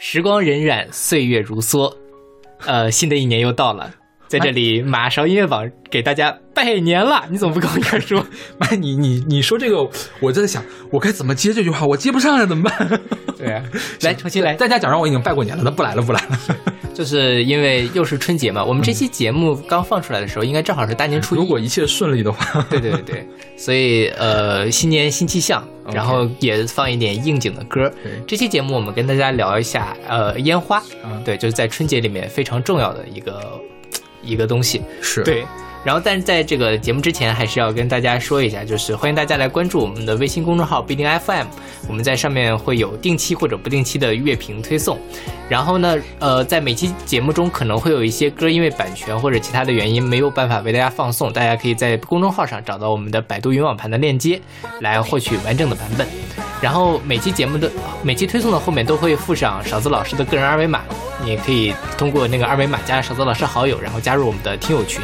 时光荏苒，岁月如梭，呃，新的一年又到了，在这里马勺音乐榜给大家拜年了。你怎么不跟我一块说？妈，你你你说这个，我在想我该怎么接这句话，我接不上来怎么办？对啊，来重新来。大家讲让我已经拜过年了，那不来了不来了。就是因为又是春节嘛，我们这期节目刚放出来的时候，应该正好是大年初一。如果一切顺利的话，对 对对对，所以呃，新年新气象，然后也放一点应景的歌。这期节目我们跟大家聊一下呃烟花，对，就是在春节里面非常重要的一个一个东西。是对。然后，但是在这个节目之前，还是要跟大家说一下，就是欢迎大家来关注我们的微信公众号“必定 FM”，我们在上面会有定期或者不定期的乐评推送。然后呢，呃，在每期节目中可能会有一些歌因为版权或者其他的原因没有办法为大家放送，大家可以在公众号上找到我们的百度云网盘的链接，来获取完整的版本。然后每期节目的每期推送的后面都会附上勺子老师的个人二维码，你可以通过那个二维码加勺子老师好友，然后加入我们的听友群。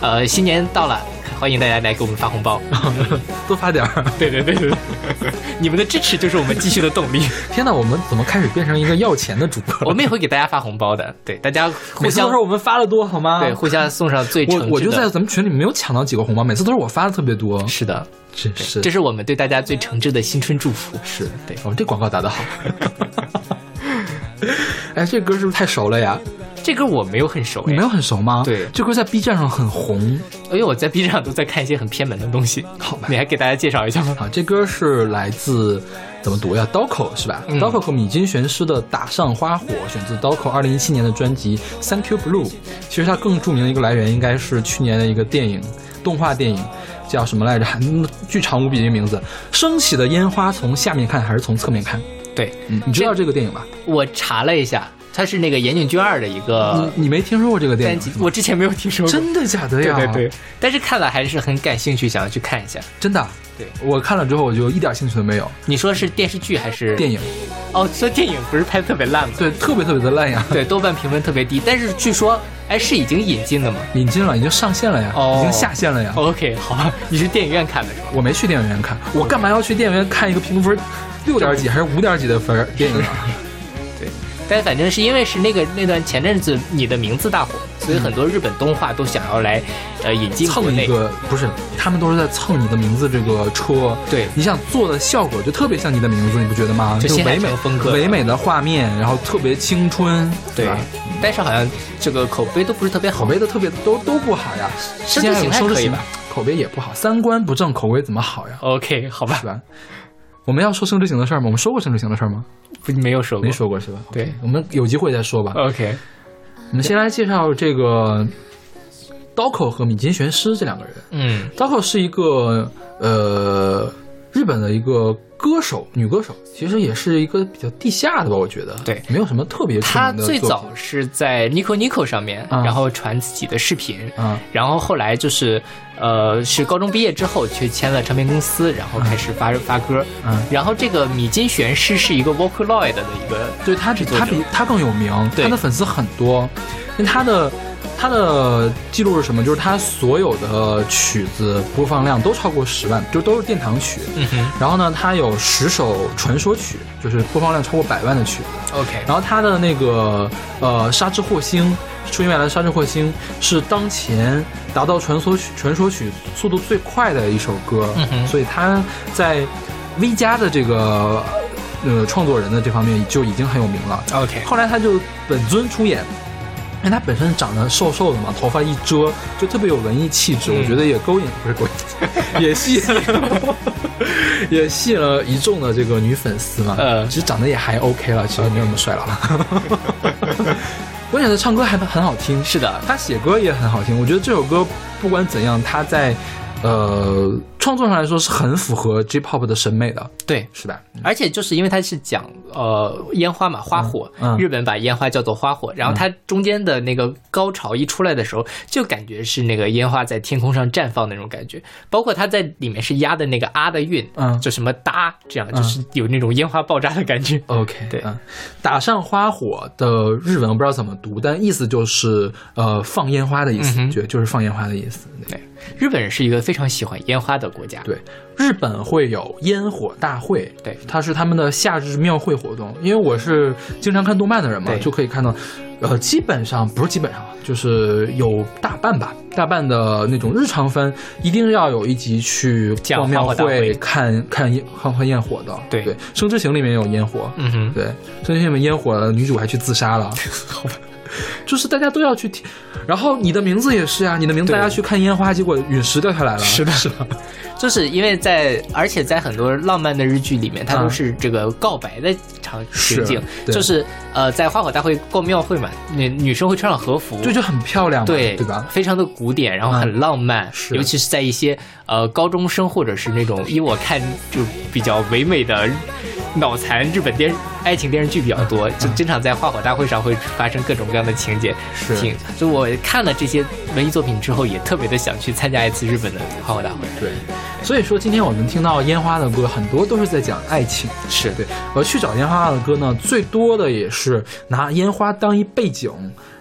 呃，新年到了，欢迎大家来给我们发红包，多发点儿。对 对对对，你们的支持就是我们继续的动力。天哪，我们怎么开始变成一个要钱的主播？我们也会给大家发红包的。对，大家互相说我们发的多好吗？对，互相送上最我我就在咱们群里没有抢到几个红包，每次都是我发的特别多。是的。真是，这是我们对大家最诚挚的新春祝福。是对，我们这广告打得好。哎，这歌是不是太熟了呀？这歌我没有很熟，你没有很熟吗？对，这歌在 B 站上很红。因为，我在 B 站上都在看一些很偏门的东西。好吧，你还给大家介绍一下吗？好，这歌是来自怎么读呀？Doco 是吧？Doco 和米津玄师的《打上花火》，选自 Doco 二零一七年的专辑《Thank You Blue》。其实它更著名的一个来源应该是去年的一个电影，动画电影。叫什么来着？巨长无比的名字。升起的烟花从下面看还是从侧面看？对，嗯，你知道这个电影吧？我查了一下，它是那个岩井俊二的一个。你你没听说过这个电影？我之前没有听说过。真的假的呀？对对对。但是看了还是很感兴趣，想要去看一下。真的？对，我看了之后我就一点兴趣都没有。你说是电视剧还是电影？哦，说电影不是拍的特别烂吗？对，特别特别的烂呀。对，豆瓣评分特别低。但是据说。哎，是已经引进了吗？引进了，已经上线了呀，已经下线了呀。OK，好吧，你是电影院看的是吧？我没去电影院看，我干嘛要去电影院看一个评分六点几还是五点几的分电影？对，但反正是因为是那个那段前阵子你的名字大火。所以很多日本动画都想要来，呃，引进蹭一个，不是，他们都是在蹭你的名字这个车。对，你想做的效果就特别像你的名字，你不觉得吗？就唯美风格，唯美的画面，然后特别青春，对。但是好像这个口碑都不是特别好，口碑都特别都都不好呀。生之行可以吧？口碑也不好，三观不正，口碑怎么好呀？OK，好吧。是吧？我们要说生之行的事儿吗？我们说过生之行的事儿吗？不，没有说过，没说过是吧？对，我们有机会再说吧。OK。我们先来介绍这个刀口和米津玄师这两个人。嗯，刀口是一个呃日本的一个歌手，女歌手，其实也是一个比较地下的吧，我觉得。对，没有什么特别。她最早是在 Nico Nico 上面，然后传自己的视频，嗯，然后后来就是呃是高中毕业之后去签了唱片公司，然后开始发发歌。嗯，然后这个米津玄师是一个 Vocaloid 的一个，对他比他比他更有名，他的粉丝很多，因为他的。他的记录是什么？就是他所有的曲子播放量都超过十万，就都是殿堂曲。嗯哼。然后呢，他有十首传说曲，就是播放量超过百万的曲子。OK。然后他的那个呃《沙之惑星》，出音未来的《沙之惑星》是当前达到传说曲传说曲速度最快的一首歌。嗯哼。所以他在 V 加的这个呃创作人的这方面就已经很有名了。OK。后来他就本尊出演。因为他本身长得瘦瘦的嘛，头发一遮就特别有文艺气质，我觉得也勾引不是勾引，也吸引 也吸引了一众的这个女粉丝嘛。呃，其实长得也还 OK 了，其实没有那么帅了。关键他唱歌还很好听，是的，他写歌也很好听。我觉得这首歌不管怎样，他在。呃，创作上来说是很符合 J-pop 的审美的，对，是吧？而且就是因为它是讲呃烟花嘛，花火，日本把烟花叫做花火，然后它中间的那个高潮一出来的时候，就感觉是那个烟花在天空上绽放那种感觉，包括它在里面是押的那个啊的韵，嗯，就什么哒，这样就是有那种烟花爆炸的感觉。OK，对，嗯，打上花火的日文我不知道怎么读，但意思就是呃放烟花的意思，就就是放烟花的意思，对。日本人是一个非常喜欢烟花的国家。对，日本会有烟火大会，对，它是他们的夏日庙会活动。因为我是经常看动漫的人嘛，就可以看到，呃，基本上不是基本上，就是有大半吧，大半的那种日常番一定要有一集去逛庙会看看烟看看焰火的。对对，《生之行》里面有烟火，嗯哼，对，《生之行》里面烟火，女主还去自杀了。好吧。就是大家都要去听，然后你的名字也是啊，你的名字大家去看烟花，结果陨石掉下来了。是的，是的，就是因为在，而且在很多浪漫的日剧里面，它都是这个告白的场情景，就是呃，在花火大会逛庙会嘛，女女生会穿上和服，就就很漂亮，对对吧？非常的古典，然后很浪漫，尤其是在一些呃高中生或者是那种依我看就比较唯美的。脑残日本电爱情电视剧比较多，就经常在花火大会上会发生各种各样的情节。是，挺就我看了这些文艺作品之后，也特别的想去参加一次日本的花火大会。对，所以说今天我们听到烟花的歌，很多都是在讲爱情。是对，而去找烟花的歌呢，最多的也是拿烟花当一背景，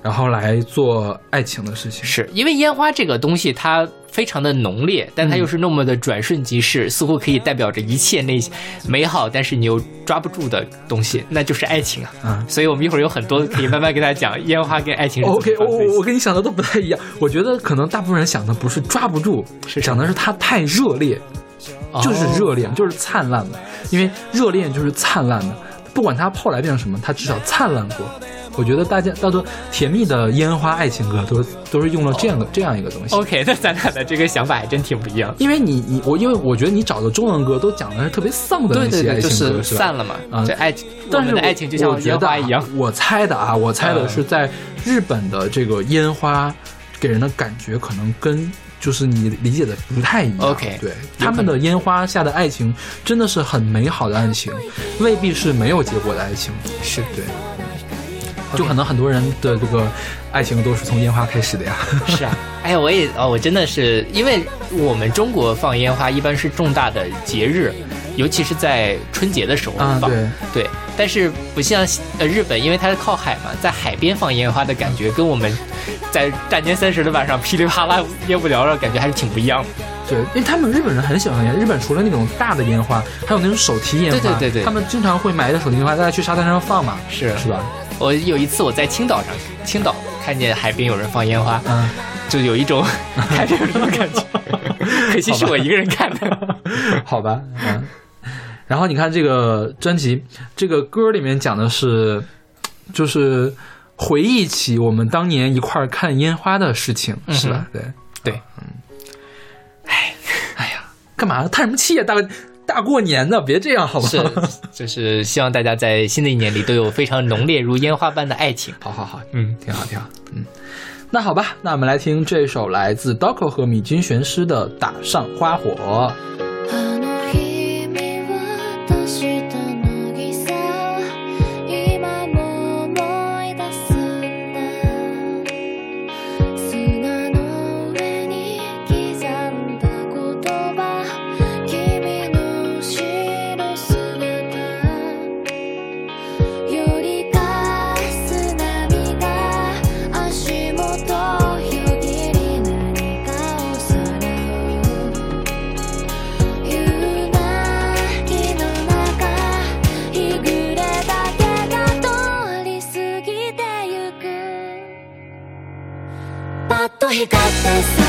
然后来做爱情的事情。是因为烟花这个东西，它。非常的浓烈，但它又是那么的转瞬即逝，似乎可以代表着一切那些美好，但是你又抓不住的东西，那就是爱情啊！嗯，所以我们一会儿有很多可以慢慢跟大家讲烟花跟爱情。OK，我我跟你想的都不太一样，我觉得可能大部分人想的不是抓不住，是想的是它太热烈，就是热恋，就是灿烂的，因为热恋就是灿烂的，不管它后来变成什么，它至少灿烂过。我觉得大家大多甜蜜的烟花爱情歌都都是用了这样的这样一个东西。OK，那咱俩的这个想法还真挺不一样。因为你你我因为我觉得你找的中文歌都讲的是特别丧的那些爱情歌，是散了嘛？啊，这爱，但是爱情就像烟花一样。我猜的啊，我猜的是在日本的这个烟花给人的感觉可能跟就是你理解的不太一样。OK，对他们的烟花下的爱情真的是很美好的爱情，未必是没有结果的爱情。是对。就可能很多人的这个爱情都是从烟花开始的呀。是啊，哎呀，我也哦，我真的是，因为我们中国放烟花一般是重大的节日，尤其是在春节的时候放。对对，但是不像呃日本，因为它是靠海嘛，在海边放烟花的感觉，跟我们在大年三十的晚上噼里啪啦烟雾缭绕，感觉还是挺不一样的。对，因为他们日本人很喜欢烟，日本除了那种大的烟花，还有那种手提烟花。对对对对，他们经常会买一个手提烟花，大家去沙滩上放嘛。是是吧？我有一次我在青岛上，青岛看见海边有人放烟花，嗯，就有一种海边人的感觉。可惜是我一个人看的，好吧，嗯。然后你看这个专辑，这个歌里面讲的是，就是回忆起我们当年一块看烟花的事情，是吧？对对，嗯。哎，哎呀，干嘛叹什么气呀，大哥？大过年的，别这样好吗？是，就是希望大家在新的一年里都有非常浓烈如烟花般的爱情。好好好，嗯，挺好，挺好，嗯。那好吧，那我们来听这首来自 Doco 和米津玄师的《打上花火》。光って咲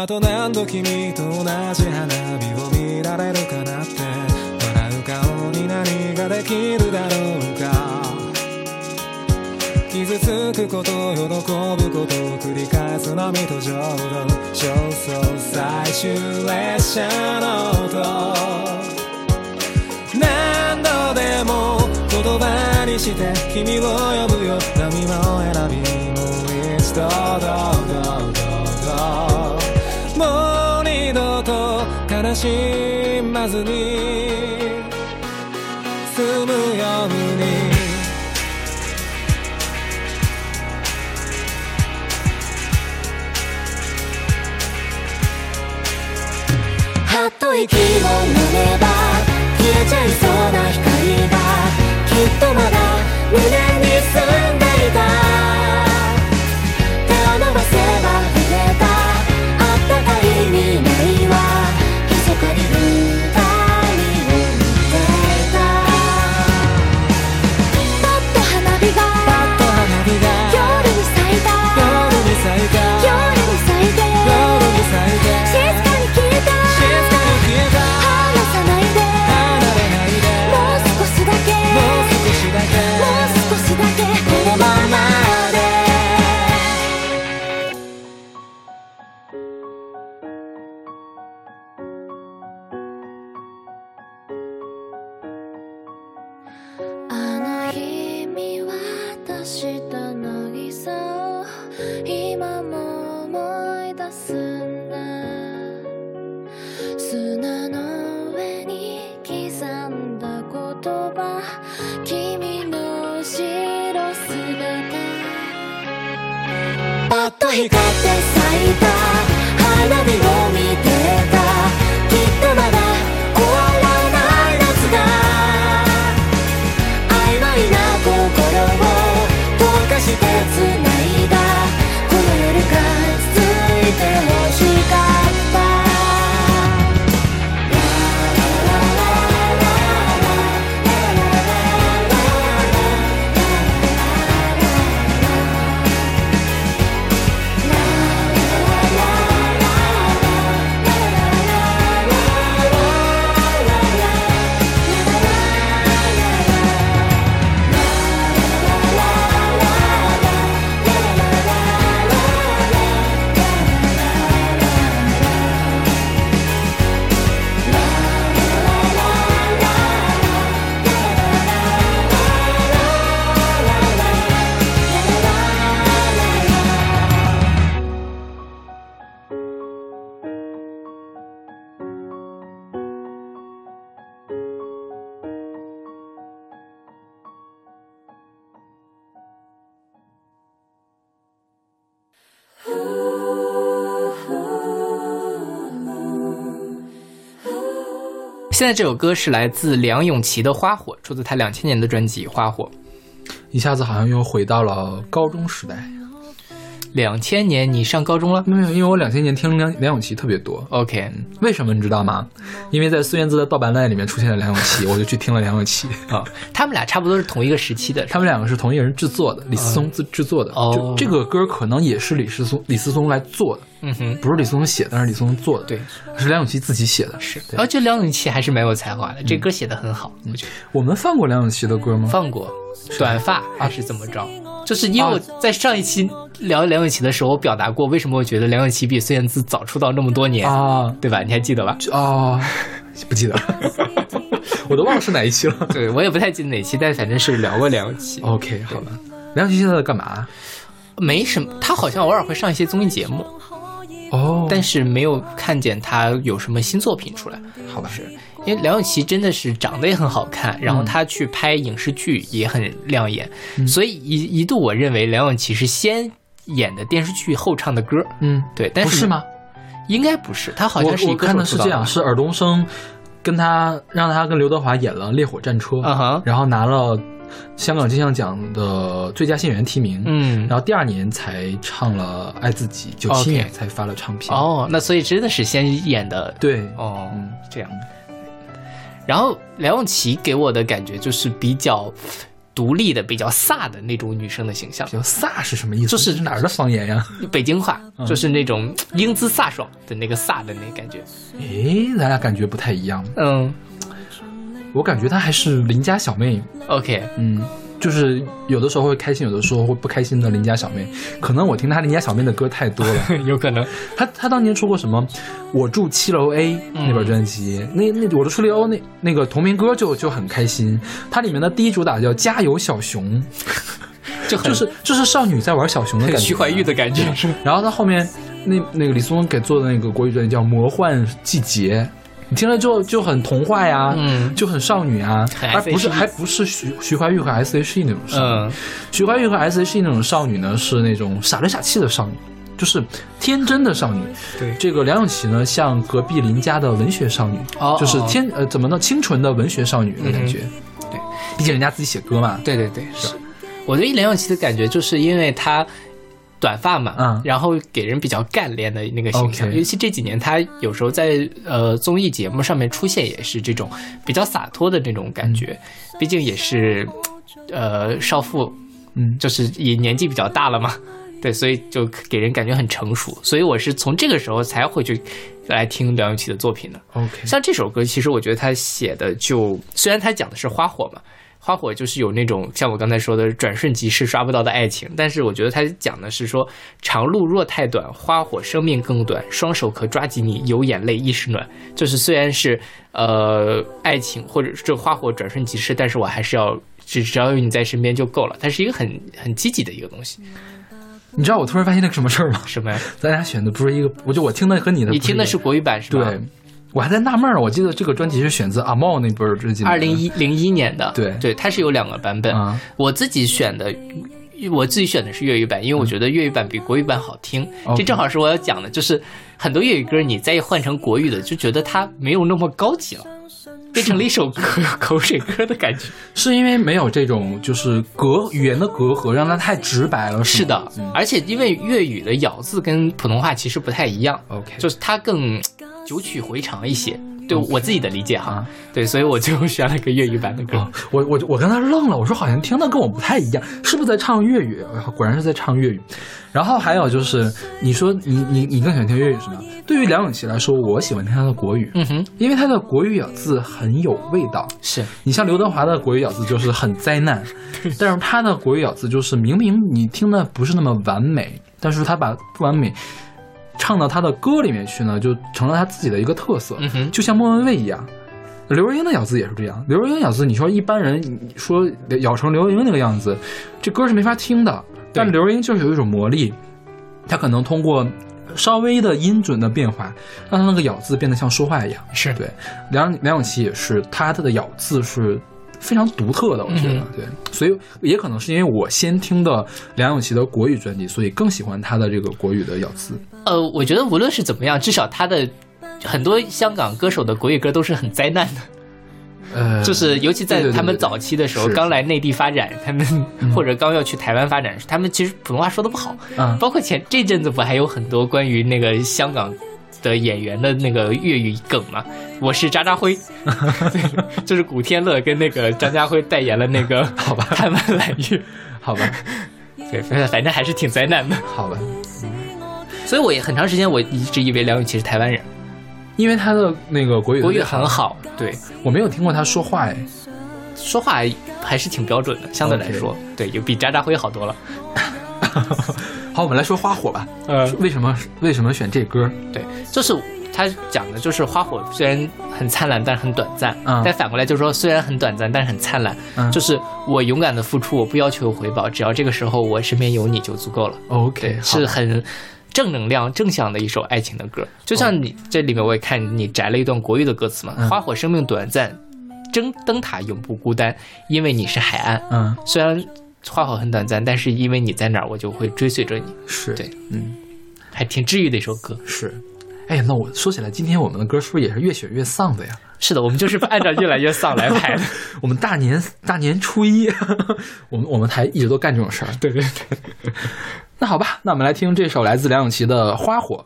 あと何度君と同じ花火を見られるかなって。笑う顔に何ができるだろうか。傷つくこと喜ぶことを繰り返す波と浄土。焦燥最終列車の音。何度でも言葉にして君を呼ぶよ。波も選びもう一度どうどうどうどうもう二度と悲しまずに済むように。はっと息を现在这首歌是来自梁咏琪的《花火》，出自她两千年的专辑《花火》。一下子好像又回到了高中时代。两千年你上高中了没有，因为我两千年听梁梁咏琪特别多。？OK，为什么你知道吗？因为在孙燕姿的盗版带里面出现了梁咏琪，我就去听了梁咏琪。啊，他们俩差不多是同一个时期的，他们两个是同一个人制作的，李思松制制作的。哦。就这个歌可能也是李思松李思松来做的，嗯哼，不是李思松写的，但是李思松做的。对，是梁咏琪自己写的。是。对。然后就梁咏琪还是蛮有才华的，这歌写的很好，我觉得。我们放过梁咏琪的歌吗？放过。短发还是怎么着？就是因为我在上一期聊梁咏琪的时候，我表达过为什么我觉得梁咏琪比孙燕姿早出道那么多年，啊。对吧？你还记得吧？啊，不记得了，我都忘了是哪一期了。对我也不太记得哪期，但反正是聊过梁咏琪。OK，好吧。梁咏琪现在在干嘛？没什么，她好像偶尔会上一些综艺节目，哦，但是没有看见她有什么新作品出来。好吧，是因为梁咏琪真的是长得也很好看，然后嗯她去拍影视剧也很亮眼，所以一一度我认为梁咏琪是先演的电视剧后唱的歌，嗯，对，但是不是吗？应该不是，她好像是我我看的是这样，是尔冬升跟他让他跟刘德华演了《烈火战车》然后拿了香港金像奖的最佳新演员提名，嗯。然后第二年才唱了《爱自己》，九七年才发了唱片。，哦，那所以真的是先演的。对，哦，嗯。这样。然后梁咏琪给我的感觉就是比较独立的、比较飒的那种女生的形象比，较飒是什么意思？就是哪儿的方言呀？北京话嗯就是那种英姿飒爽的那个飒的那感觉。诶，咱俩感觉不太一样。嗯我感觉她还是邻家小妹，，OK，嗯，就是有的时候会开心，有的时候会不开心的邻家小妹。可能我听她邻家小妹的歌太多了。有可能。她她当年出过什么？我住七楼 A 嗯那本专辑，那那我住七楼 A 那那个同名歌就就很开心。它里面的第一主打叫《加油小熊》，就很就是就是少女在玩小熊的感觉。徐怀钰的感觉？然后他后面那那个李松给做的那个国语专辑叫《魔幻季节》，你听了之后就很童话呀，嗯就很少女啊，很而不是还不是徐徐怀钰和 S.H.E 那种少女。嗯徐怀钰和 S.H.E 那种少女呢，是那种傻里傻气的少女，就是天真的少女。对这个梁咏琪呢，像隔壁邻家的文学少女，哦就是哦天呃怎么呢，清纯的文学少女的感觉。对，毕竟人家自己写歌嘛。对对对，是。我对梁咏琪的感觉就是因为她短发嘛，嗯然后给人比较干练的那个形象尤其这几年他有时候在呃综艺节目上面出现，也是这种比较洒脱的那种感觉。毕竟也是呃少妇，嗯，就是也年纪比较大了嘛，对，所以就给人感觉很成熟。所以我是从这个时候才会去来听梁咏琪的作品的。OK，像这首歌，其实我觉得他写的就，虽然他讲的是花火嘛，花火就是有那种像我刚才说的转瞬即逝、刷不到的爱情，但是我觉得他讲的是说，长路若太短，花火生命更短，双手可抓紧你，有眼泪亦是暖。就是虽然是呃爱情或者是这花火转瞬即逝，但是我还是要只只要有你在身边就够了。它是一个很很积极的一个东西。你知道我突然发现那个什么事儿吗？什么呀？咱俩选的不是一个，我就我听的和你的，你听的是国语版是吧？对，我还在纳闷儿，我记得这个专辑是选自阿茂那本儿专辑，二零一零一年的，对。对，它是有两个版本。啊。我自己选的，我自己选的是粤语版，因为我觉得粤语版比国语版好听。嗯这正好是我要讲的，就是很多粤语歌你再换成国语的，就觉得它没有那么高级了，变成了一首歌 口水歌的感觉。是因为没有这种就是隔语言的隔阂，让它太直白了，是吗？的，而且因为粤语的咬字跟普通话其实不太一样，OK。就是它更九曲回肠一些。对我自己的理解哈啊，对，所以我就选了个粤语版的歌。哦，我我我刚才愣了，我说好像听的跟我不太一样，是不是在唱粤语？哎果然是在唱粤语。然后还有就是，你说你你你更喜欢听粤语是吗？对于梁咏琪来说，我喜欢听她的国语，嗯哼，因为她的国语咬字很有味道。是你像刘德华的国语咬字就是很灾难，但是他的国语咬字就是明明你听的不是那么完美，但是他把不完美唱到他的歌里面去呢，就成了他自己的一个特色。嗯哼就像莫文蔚一样，刘若英的咬字也是这样。刘若英咬字，你说一般人你说咬成刘若英那个样子，这歌是没法听的。但刘若英就是有一种魔力，她可能通过稍微的音准的变化，让她那个咬字变得像说话一样。是对，梁梁咏琪也是，她的咬字是非常独特的，我觉得、嗯。对，所以也可能是因为我先听的梁咏琪的国语专辑，所以更喜欢她的这个国语的咬字。呃，我觉得无论是怎么样，至少她的很多香港歌手的国语歌都是很灾难的，呃，就是尤其在他们早期的时候，刚来内地发展，他们嗯。或者刚要去台湾发展，他们其实普通话说的不好，嗯包括前这阵子不还有很多关于那个香港。的演员的那个粤语梗嘛，我是渣渣辉，对，就是古天乐跟那个张家辉代言了那个 好吧。台湾蓝月，好吧，对，反正还是挺灾难的。好吧，所以我也很长时间我一直以为梁咏琪是台湾人，因为她的那个国语国语很，好，对，我没有听过她说话哎。说话还是挺标准的，相对来说对，有比渣渣辉好多了。好，我们来说花火吧。呃，为什么为什么选这歌？对，就是他讲的就是花火虽然很灿烂，但是很短暂。嗯但反过来就是说，虽然很短暂，但是很灿烂。嗯就是我勇敢的付出，我不要求有回报，只要这个时候我身边有你就足够了。OK，是很正能量、正向的一首爱情的歌。就像你这里面，我也看你摘了一段国语的歌词嘛，嗯花火生命短暂，灯灯塔永不孤单，因为你是海岸。嗯，虽然花火很短暂，但是因为你在哪儿，我就会追随着你，是对，嗯，还挺治愈的一首歌。是。哎，那我说起来，今天我们的歌是不是也是越选越丧的呀？是的，我们就是按照越来越丧来排的。我们大年大年初一，我们我们台一直都干这种事儿。对对对，那好吧，那我们来听这首来自梁咏琪的《花火》。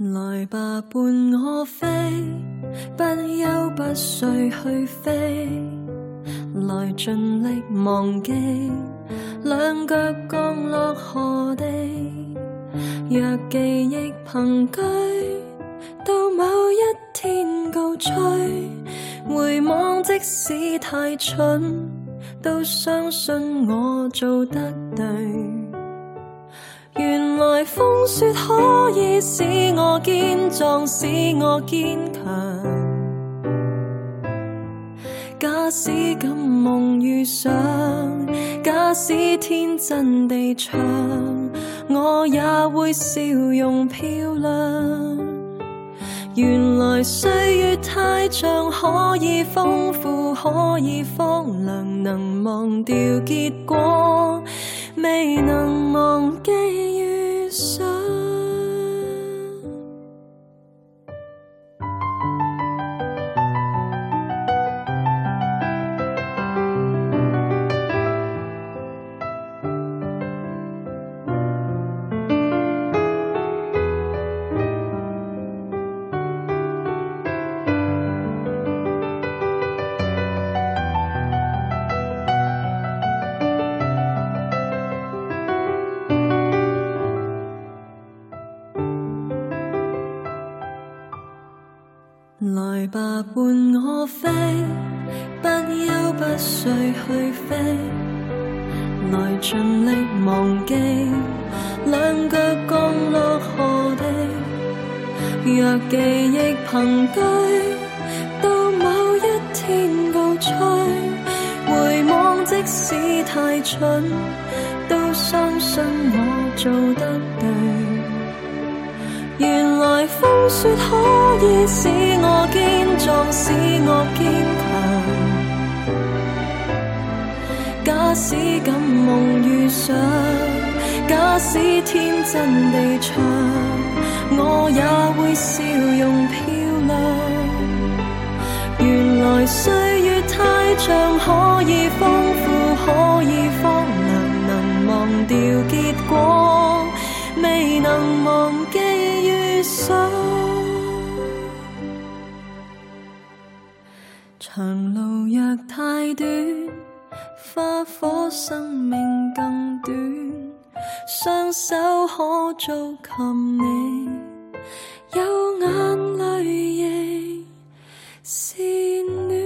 來吧，伴我飛，不休不睡去飛，來盡力忘記，兩腳降落何地。若記憶憑據，到某一天告吹，回望即使太蠢，都相信我做得對。原來風雪可以使我堅壯，使我堅強。假使敢夢遇上，假使天真地唱，我也會笑容漂亮。原來歲月太長，可以豐富，可以荒涼，能忘掉結果，未能忘记遇上。真地唱，我也做琴你，有眼淚亦是暖。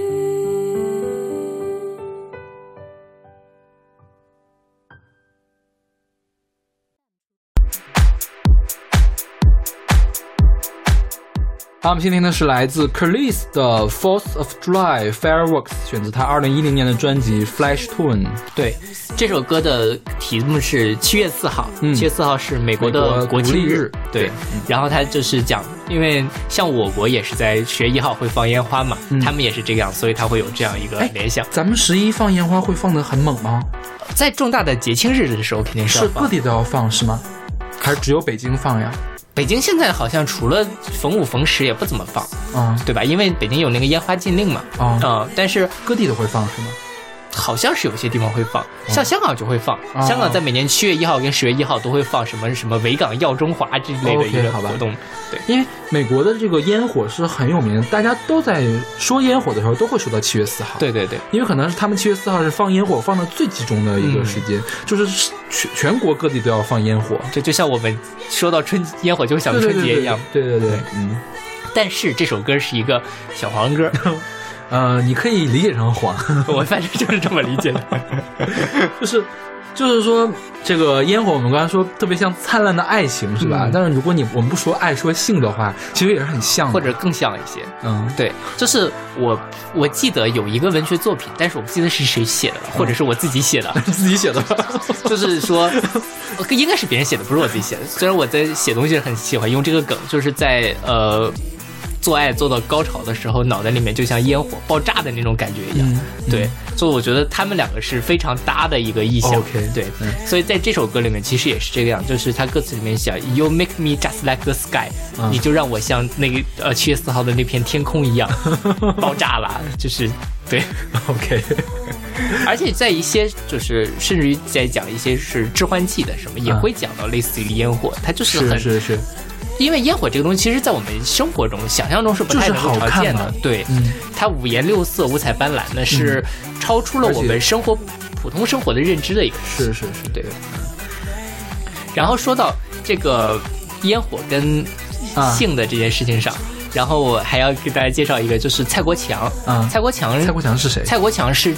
好，我们先听的是来自 Kelis 的《Fourth of July Fireworks》，选择他二零一零年的专辑《Flash Tune》。对，这首歌的题目是七月四号，嗯七月四号是美国的国庆日对对，然后他就是讲，因为像我国也是在十月一号会放烟花嘛，嗯他们也是这样，所以他会有这样一个哎联想。咱们十一放烟花会放得很猛吗？在重大的节庆日的时候，肯定是要是各。地都要放是吗？还是只有北京放呀？北京现在好像除了逢五逢十也不怎么放，啊、对吧？因为北京有那个烟花禁令嘛。啊嗯，但是各地都会放是吗？好像是有些地方会放，像香港就会放。哦香港在每年七月一号跟十月一号都会放什么什么维港耀中华之类的 OK，一个好吧活动。对，因为美国的这个烟火是很有名的，大家都在说烟火的时候都会说到七月四号。。对对对。因为可能是他们七月四号是放烟火放的最集中的一个时间，就是全全国各地都要放烟火，这就像我们说到春烟火就想春节一样。对对对，嗯，但是这首歌是一个小黄歌，呃，你可以理解成黄，我反正就是这么理解的。就是就是说这个烟火，我们刚才说特别像灿烂的爱情，是吧？嗯但是如果你我们不说爱说性的话，其实也是很像的，或者更像一些。嗯，对，就是我我记得有一个文学作品，但是我不记得是谁写的了，或者是我自己写的，自己写的吧？就是说，呃应该是别人写的，不是我自己写的。虽然我在写东西很喜欢用这个梗，就是在呃做爱做到高潮的时候，脑袋里面就像烟火爆炸的那种感觉一样。嗯对，所以我觉得他们两个是非常搭的一个意象。对，嗯所以在这首歌里面其实也是这个样，就是他歌词里面写 “You make me just like the sky”，、嗯你就让我像那个呃七月四号的那片天空一样 爆炸了，就是对。OK，而且在一些就是甚至于在讲一些是致幻剂的什么，也嗯会讲到类似于烟火，它就是很是是是，因为烟火这个东西，其实在我们生活中想象中是不太能够常见看。的对，嗯它五颜六色、五彩斑斓的，是超出了我们生活普通生活的认知的一个事。是是是，对。然后说到这个烟火跟啊性的这件事情上，然后我还要给大家介绍一个，就是蔡国强。啊蔡国强，蔡国强是谁？蔡国强是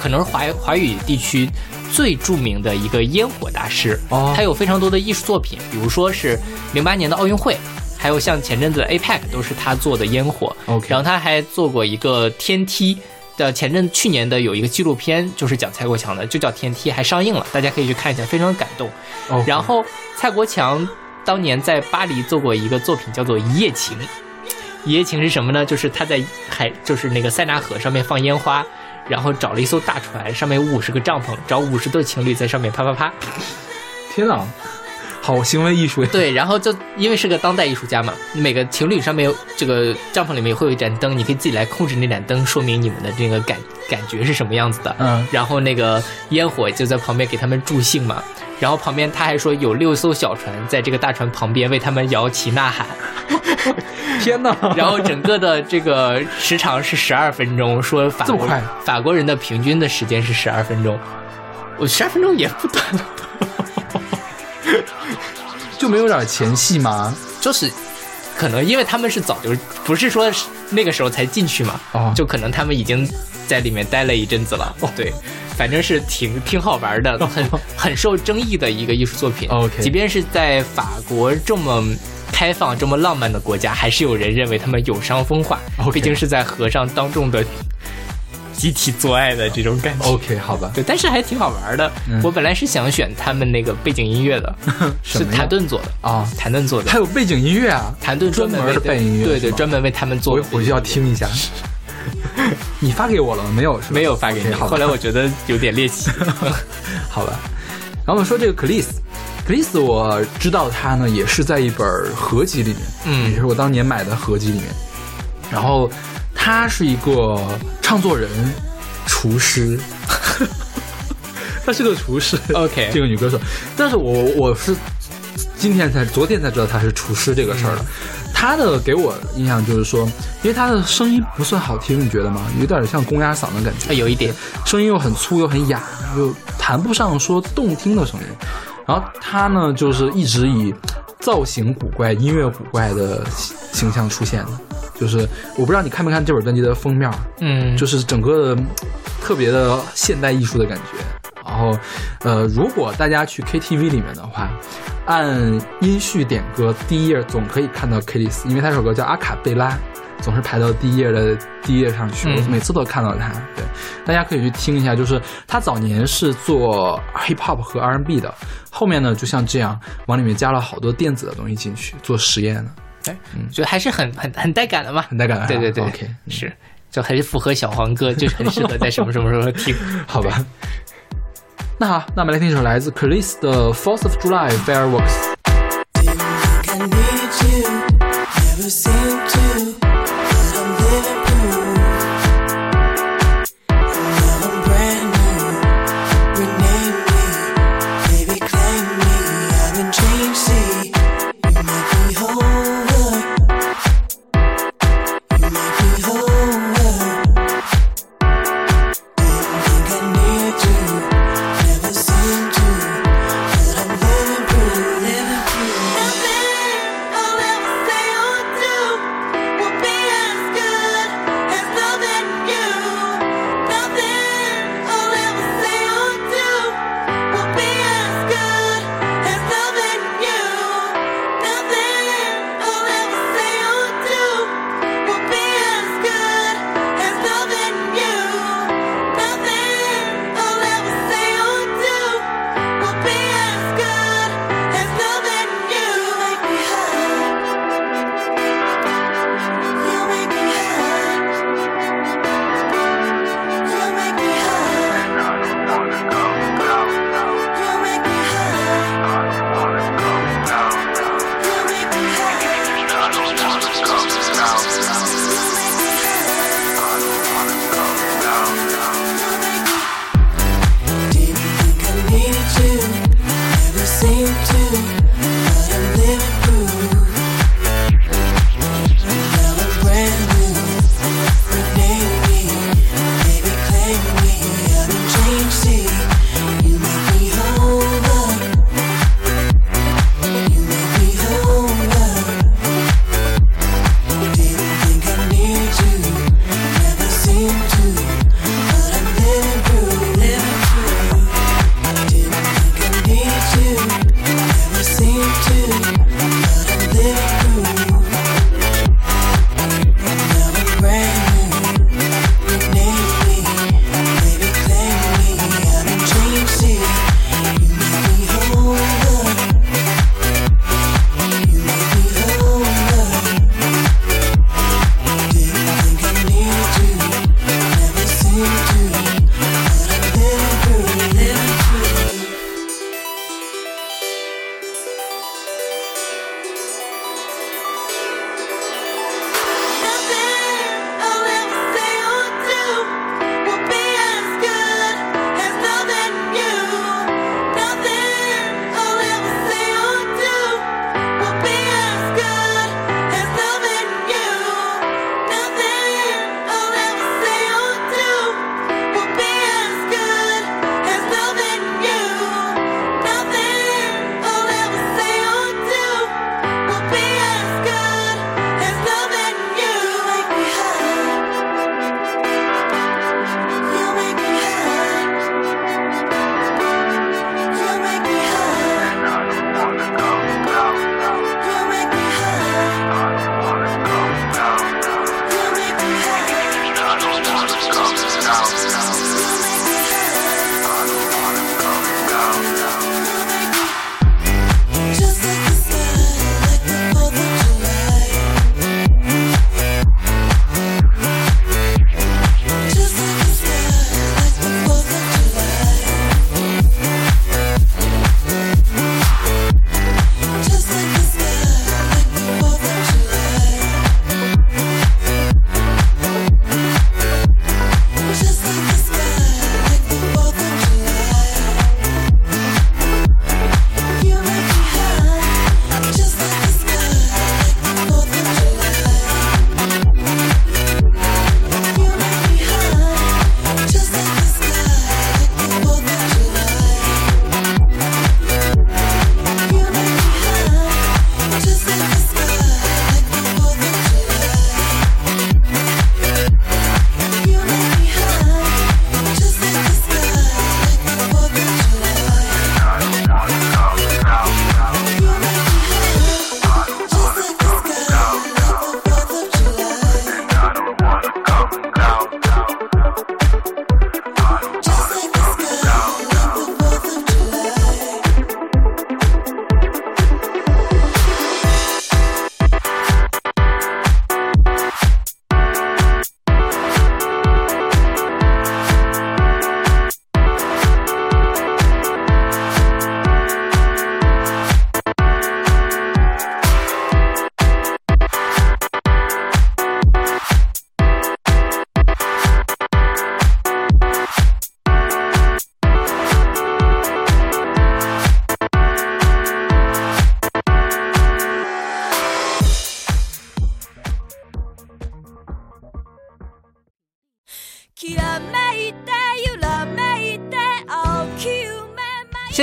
可能是华华语地区最著名的一个烟火大师。哦他有非常多的艺术作品，比如说是零八年的奥运会，还有像前阵子的 APEC 都是他做的烟火。OK 然后他还做过一个天梯。的前阵去年的有一个纪录片，就是讲蔡国强的，就叫《天梯》，还上映了，大家可以去看一下，非常感动。哦，然后蔡国强当年在巴黎做过一个作品，叫做《一夜情》。一夜情是什么呢？就是他在海，就是那个塞纳河上面放烟花，然后找了一艘大船，上面有五十个帐篷，找五十对情侣在上面啪啪啪。天哪，好行为艺术呀！对，然后就因为是个当代艺术家嘛，每个情侣上面有这个帐篷里面会有一盏灯，你可以自己来控制那盏灯，说明你们的这个感感觉是什么样子的。嗯然后那个烟火就在旁边给他们助兴嘛。然后旁边他还说有六艘小船在这个大船旁边为他们摇旗呐喊。天哪！然后整个的这个时长是十二分钟，说法国法国人的平均的时间是十二分钟，我十二分钟也不短了，就没有点前戏吗？就是可能因为他们是早就不是说那个时候才进去嘛，哦就可能他们已经在里面待了一阵子了，对。反正是挺挺好玩的，很很受争议的一个艺术作品。OK 即便是在法国这么开放、这么浪漫的国家，还是有人认为他们有伤风化。毕竟是在河上当众的集体做爱的这种感觉。OK，好吧，对，但是还挺好玩的。嗯我本来是想选他们那个背景音乐的，是谭盾做的，啊，谭盾做的还。有背景音乐啊，谭盾专门的背景音乐对对，专门为他们做的。我回去要听一下。你发给我了吗？没有？没有发给你后来我觉得有点猎奇。好吧。然后我们说这个克里斯，克里斯我知道他呢也是在一本合集里面，嗯也是我当年买的合集里面。然后他是一个唱作人、厨师，他是个厨师。OK 这个女歌手，但是我我是今天才昨天才知道她是厨师这个事儿的。她的给我印象就是说，因为她的声音不算好听，你觉得吗？有点像公鸭嗓的感觉。有一点，声音又很粗又很哑，又谈不上说动听的声音。然后她呢，就是一直以造型古怪、音乐古怪的形形象出现的。就是我不知道你看没看这本专辑的封面，嗯，就是整个的特别的现代艺术的感觉。然后，呃，如果大家去 KTV 里面的话，按音序点歌，第一页总可以看到 k i l i s 因为他这首歌叫《阿卡贝拉》，总是排到第一页的第一页上去，嗯我每次都看到他。对，大家可以去听一下，就是他早年是做 hip hop 和 R&B 的，后面呢就像这样往里面加了好多电子的东西进去做实验的，哎，觉得还是很很很带感的嘛。很带感啊。对对对 OK，是，就还是符合小黄歌，就是很适合在什么什么时候听。好吧。那好，那我们来听一首来自 c l i s 的《Fourth of July Fireworks》。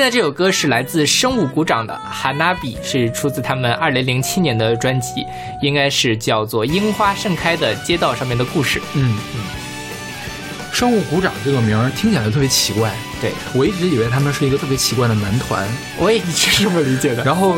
在这首歌是来自生物鼓掌的《哈娜比》，是出自他们二零零七年的专辑，应该是叫做《樱花盛开的街道上面的故事》。嗯嗯。生物鼓掌这个名儿听起来就特别奇怪，对我一直以为他们是一个特别奇怪的男团，我也一直是这么理解的。然后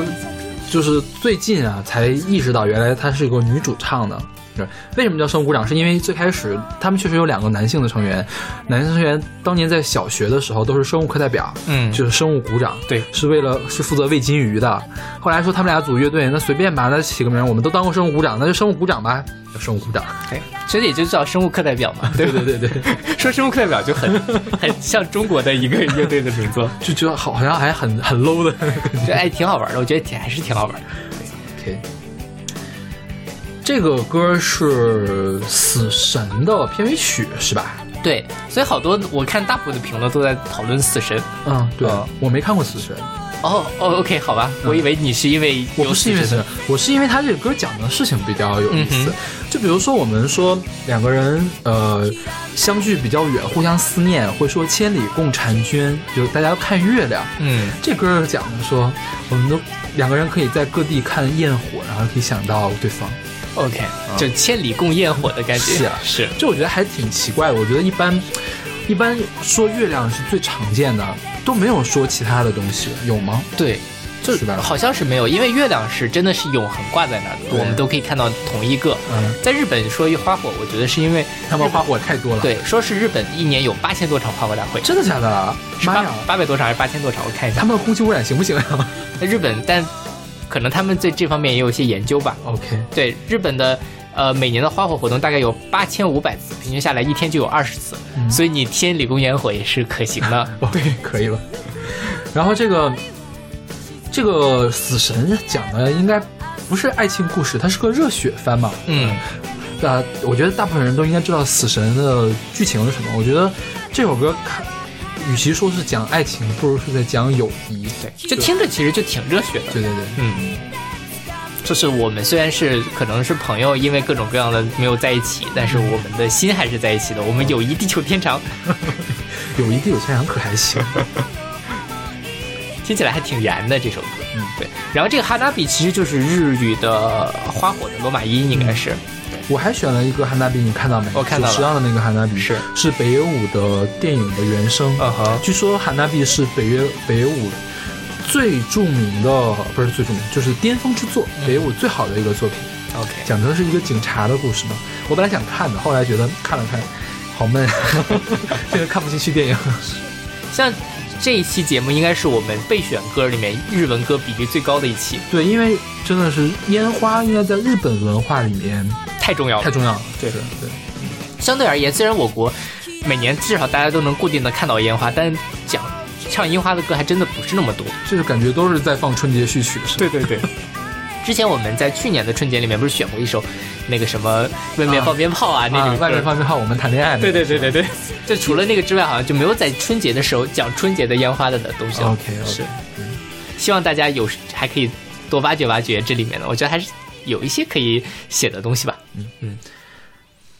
就是最近啊才意识到原来她是一个女主唱的。是为什么叫生物鼓掌？是因为最开始他们确实有两个男性的成员，男性成员当年在小学的时候都是生物课代表，嗯就是生物鼓掌，对是为了是负责喂金鱼的。后来说他们俩组乐队，那随便吧，那起个名，我们都当过生物鼓掌，那就生物鼓掌吧，叫生物鼓掌。对，其实也就叫生物课代表嘛。对对对对，说生物课代表就很 很像中国的一个乐队的名字，就觉得好好像还很很 low 的。就哎挺好玩的，我觉得挺还是挺好玩的。OK，这个歌是《死神》的片尾曲是吧？对，所以好多我看大部分的评论都在讨论死神。嗯，对，嗯我没看过《死神》，哦哦，OK，好吧，我以为你是因为我不是因为死神，，我是因为他这个歌讲的事情比较有意思。嗯就比如说我们说两个人呃相距比较远，互相思念，会说千里共婵娟，就是大家都看月亮。嗯，这歌儿讲的说，我们都两个人可以在各地看焰火，然后可以想到对方。OK，就千里共焰火的感觉。是啊是，就我觉得还挺奇怪的。我觉得一般，一般说月亮是最常见的，都没有说其他的东西，有吗？对，就是吧？好像是没有，因为月亮是真的是永恒挂在那儿的，我们都可以看到同一个。嗯，在日本说一花火，我觉得是因为他们花火太多了。，对，说是日本一年有八千多场花火大会，真的假的？是八妈呀！八百多场还是八千多场？我看一下他。们空气污染行不行呀在 日本，但可能他们对这方面也有一些研究吧。？OK，对日本的呃每年的花火活动大概有八千五百次，平均下来一天就有二十次，嗯所以你天理公烟火也是可行的。OK，可以了。然后这个这个死神讲的应该不是爱情故事，它是个热血番嘛。嗯，啊，我觉得大部分人都应该知道死神的剧情是什么。我觉得这首歌看，与其说是讲爱情，不如是在讲友谊。对，就听着其实就挺热血的。对对对，嗯，就是我们虽然是可能是朋友，因为各种各样的没有在一起，但是我们的心还是在一起的。我们友谊地久天长，友谊地久天长可还行。听起来还挺燃的这首歌。嗯，对。然后这个哈达比其实就是日语的花火的罗马音，应该是。我还选了一个汉娜比，你看到没？我看到了主食上的那个汉娜比是是北野武的电影的原声。嗯哼据说汉娜比是北野北野武最著名的，不是最著名，就是巅峰之作，北野武最好的一个作品。OK，讲的是一个警察的故事嘛。我本来想看的，后来觉得看了看，好闷，这个看不进去电影。像这一期节目应该是我们备选歌里面日文歌比例最高的一期，对，因为真的是烟花，应该在日本文化里面太重要了。太重要了。对是对，相对而言，虽然我国每年至少大家都能固定的看到烟花，但讲唱樱花的歌还真的不是那么多。就是感觉都是在放春节序曲，是？对对对。之前我们在去年的春节里面不是选过一首那个什么外面放鞭炮啊，那啊个，歌外面放鞭炮，我们谈恋爱。对对对对对，就除了那个之外，好像就没有在春节的时候讲春节的烟花的东西了。 OK，是，希望大家有还可以多挖掘挖掘这里面的，我觉得还是有一些可以写的东西吧。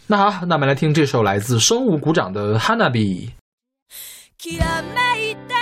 那好，那我们来听这首来自生物鼓掌的《Hanabi》。きらめいて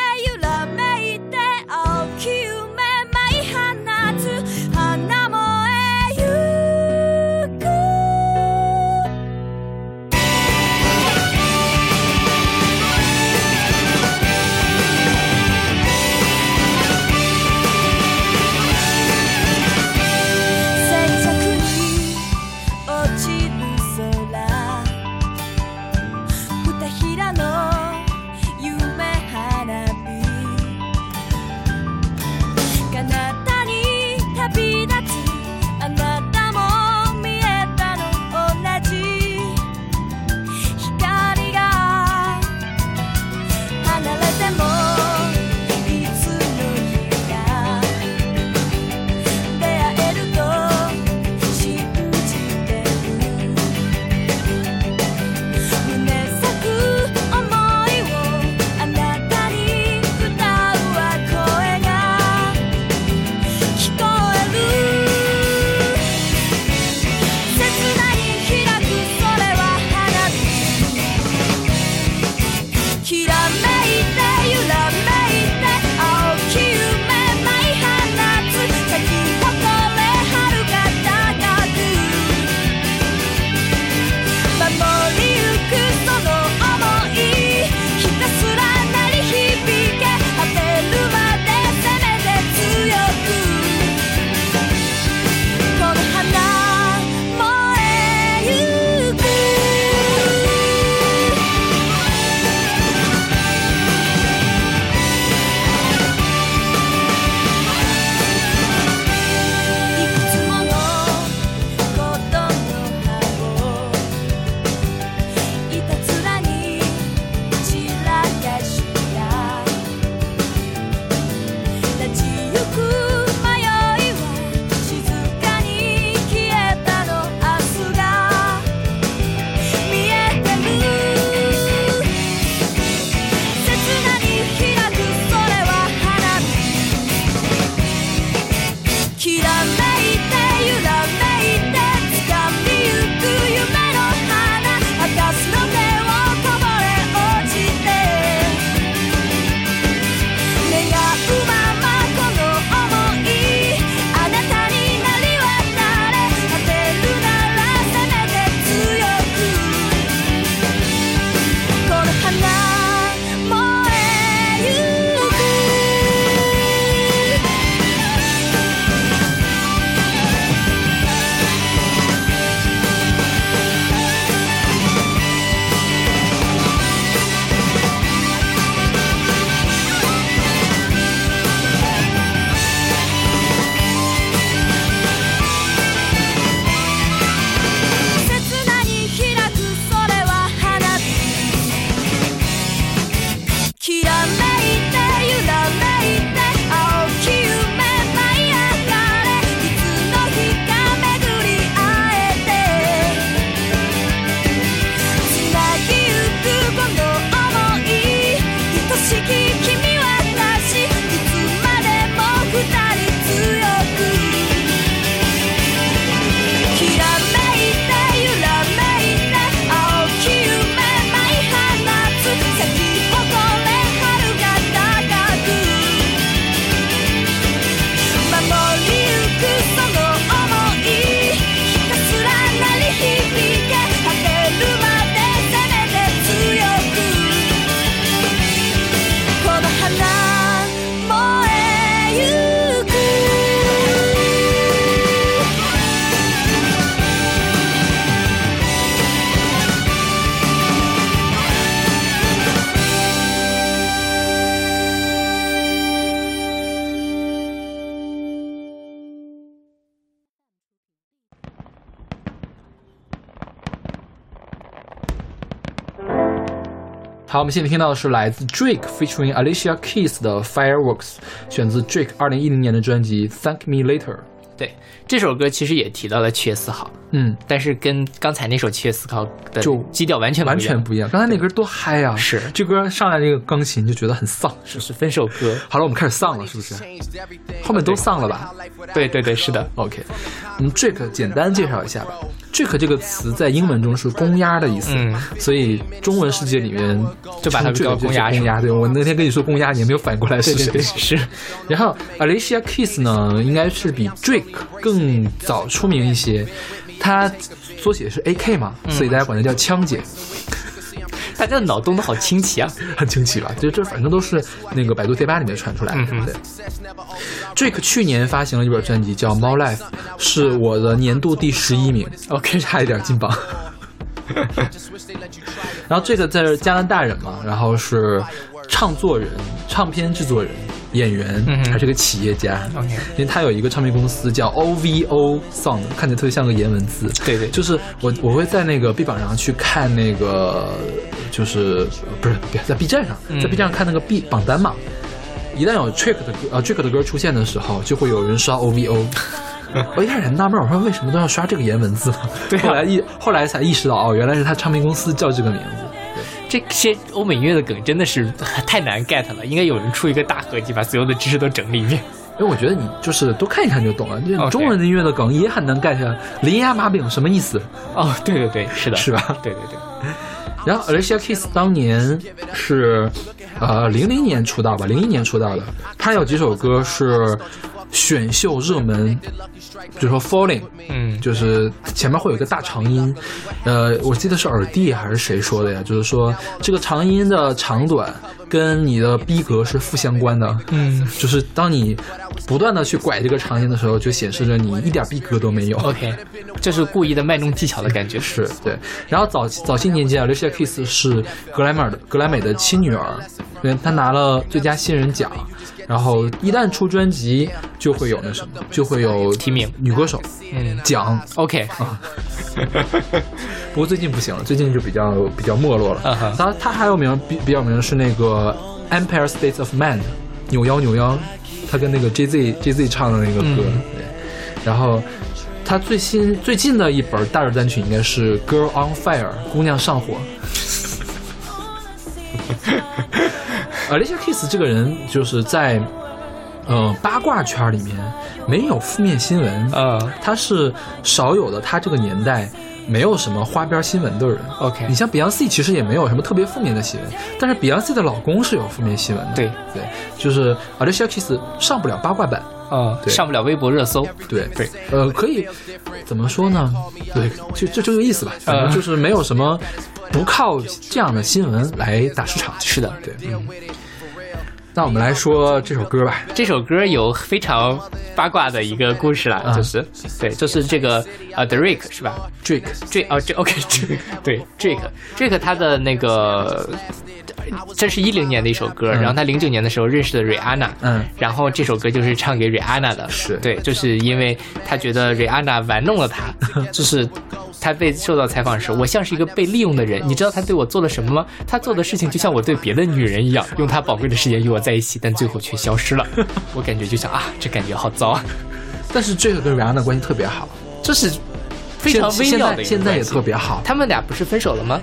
好，我们现在听到的是来自 Drake featuring Alicia Keys 的 Fireworks，选自 Drake 二零一零年的专辑 Thank Me Later。对，这首歌其实也提到了七月四号，嗯，但是跟刚才那首七月四号的就基调完全完全不一样。刚才那歌多嗨啊！是这歌上来这个钢琴就觉得很丧。是是分手歌。好了，我们开始丧了，是不是？后面都丧了吧对对对，是的。？OK，我们 Drake 简单介绍一下吧。Drake 这个词在英文中是公鸭的意思，嗯所以中文世界里面就把它叫公鸭公鸭。对我那天跟你说公鸭，你也没有反过来是谁？对对对是。然后 Alicia Keys 呢，应该是比 Drake 更早出名一些，他缩写是 AK 嘛，嗯所以大家管他叫枪姐。大家的脑洞都好清奇啊！很清奇吧？就这反正都是那个百度贴吧里面传出来的，嗯哼对。Drake 去年发行了一本专辑叫《猫 Life》，是我的年度第十一名，OK，差一点进榜。然后这个在加拿大人嘛，然后是唱作人、唱片制作人、演员，嗯还是个企业家。因为他有一个唱片公司叫 OVO Sound，看起来特别像个颜文字。对对就是我我会在那个 B 榜上去看那个，就是不是别在 B 站上，嗯在 B 站上看那个 B 榜单嘛。一旦有 Trick 的歌呃 Trick 的歌出现的时候，就会有人刷 OVO。我 一开始很纳闷，我说为什么都要刷这个颜文字呢？对啊后来意后来才意识到，哦，原来是他唱片公司叫这个名字。这些欧美音乐的梗真的是太难 get 了，应该有人出一个大合集，把所有的知识都整理一遍。因为我觉得你就是多看一看就懂了。这 OK 中文的音乐的梗也很难 get，林压马饼什么意思？哦，对对对，是的，是吧对对对，然后 Alicia Keys 当年是呃零零年出道吧，零一年出道的。她有几首歌是选秀热门，比如说 Falling，嗯，就是前面会有一个大长音，呃，我记得是耳帝还是谁说的呀？就是说这个长音的长短跟你的逼格是负相关的。嗯就是当你不断的去拐这个长音的时候，就显示着你一点逼格都没有。，OK，这是故意的卖弄技巧的感觉。是对，然后早早些年间，Alicia Kiss 是格莱美的格莱美的亲女儿，对，她拿了最佳新人奖，然后一旦出专辑就会有那什么，就会有提名女歌手嗯奖。，OK，啊 不过最近不行了，最近就比较比较没落了。嗯哼她她还有名比比较名是那个 Empire State of Mind 扭腰扭腰，他跟那个 J Z J Z 唱的那个歌，嗯对。然后他最新最近的一本大热单曲应该是《Girl on Fire》，姑娘上火。Alicia Keys 这个人就是在呃八卦圈里面没有负面新闻，啊他是少有的，他这个年代没有什么花边新闻的人。，OK，你像 Beyonce 其实也没有什么特别负面的新闻，但是 Beyonce 的老公是有负面新闻的。对对，就是 Alicia Keys 上不了八卦版。嗯，对上不了微博热搜，对对，呃，可以怎么说呢？对，就就这个意思吧。反正就是没有什么不靠这样的新闻来打市场。是的对。嗯那我们来说这首歌吧。这首歌有非常八卦的一个故事啦，啊。就是对，就是这个呃，Drake 是吧？Drake，？Drake 哦，这 OK，这对 Drake Drake 他的那个，这是一零年的一首歌，嗯。然后他零九年的时候认识的 Rihanna，嗯。然后这首歌就是唱给 Rihanna 的，是。对，就是因为他觉得 Rihanna 玩弄了他，就是他被受到采访时，我像是一个被利用的人。你知道他对我做了什么吗？他做的事情就像我对别的女人一样，用他宝贵的时间与我在一起，但最后却消失了。我感觉就像啊，这感觉好糟啊，但是 Drake 跟 Rihanna 关系特别好，这是非常微妙的一个在现在也特别好。他们俩不是分手了吗？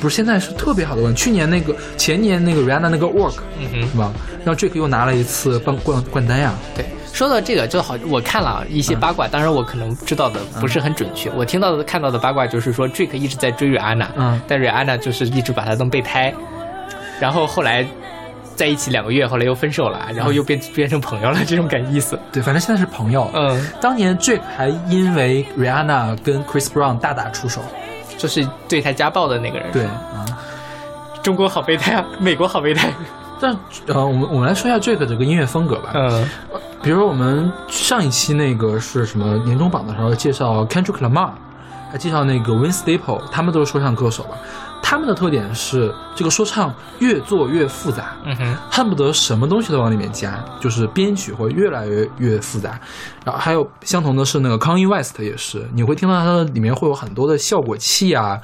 不是现在是特别好的关系。去年那个前年那个 Rihanna 那个 Work 嗯哼。是吧？然后 Drake 又拿了一次冠冠冠单呀。对，说到这个就好，我看了啊一些八卦，当然我可能知道的不是很准确。我听到的、看到的八卦就是说，Drake 一直在追 Rihanna，嗯但 Rihanna 就是一直把他当备胎，然后后来在一起两个月，后来又分手了，然后又变变成朋友了，这种感意思。对，反正现在是朋友。嗯，当年 Drake 还因为 Rihanna 跟 Chris Brown 大打出手。就是对他家暴的那个人。对，啊。中国好备胎啊，美国好备胎。但呃，我们我们来说一下 Drake 这个音乐风格吧。嗯比如说我们上一期那个是什么年终榜的时候介绍 Kendrick Lamar，还介绍那个 Win Staple，他们都是说唱歌手吧。他们的特点是这个说唱越做越复杂，嗯哼，恨不得什么东西都往里面加，就是编曲会越来越越复杂。然后还有相同的是那个 Kanye West 也是，你会听到它的里面会有很多的效果器啊、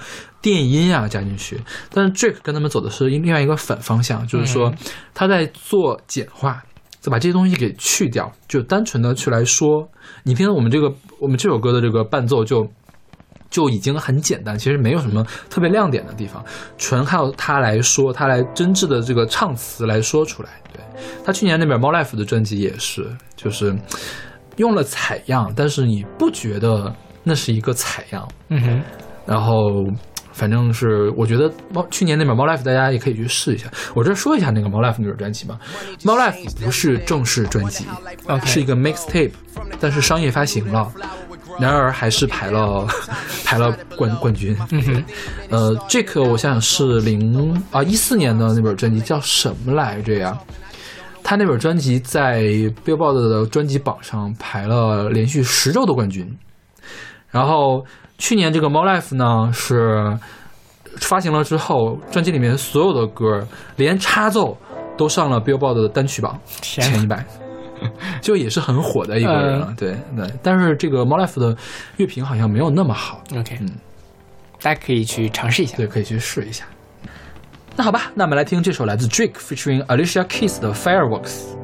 电音啊加进去。但是 Drake 跟他们走的是另外一个反方向，就是说他在做简化。就把这些东西给去掉，就单纯的去来说，你听我们这个我们这首歌的这个伴奏就就已经很简单，其实没有什么特别亮点的地方，纯靠他来说，他来真挚的这个唱词来说出来。对他去年那本《猫 Life》的专辑也是，就是用了采样，但是你不觉得那是一个采样，嗯哼，然后。反正是，我觉得猫去年那本《猫 Life》，大家也可以去试一下。我这说一下那个《猫 Life》那本专辑吧，《猫 Life》不是正式专辑是一个 mixtape，但是商业发行了，然而还是排了排了冠冠军。嗯哼，呃，这个我想想是零啊一四年的那本专辑叫什么来着呀？他那本专辑在 Billboard 的专辑榜上排了连续十周的冠军。然后去年这个《猫 Life》呢是发行了之后，专辑里面所有的歌，连插奏都上了 Billboard 的单曲榜天前一百。就也是很火的一个人了，对对，但是这个《猫 Life》的乐评好像没有那么好，OK，嗯大家可以去尝试一下。对，可以去试一下。那好吧，那我们来听这首来自 Drake featuring Alicia Keys 的 Fireworks。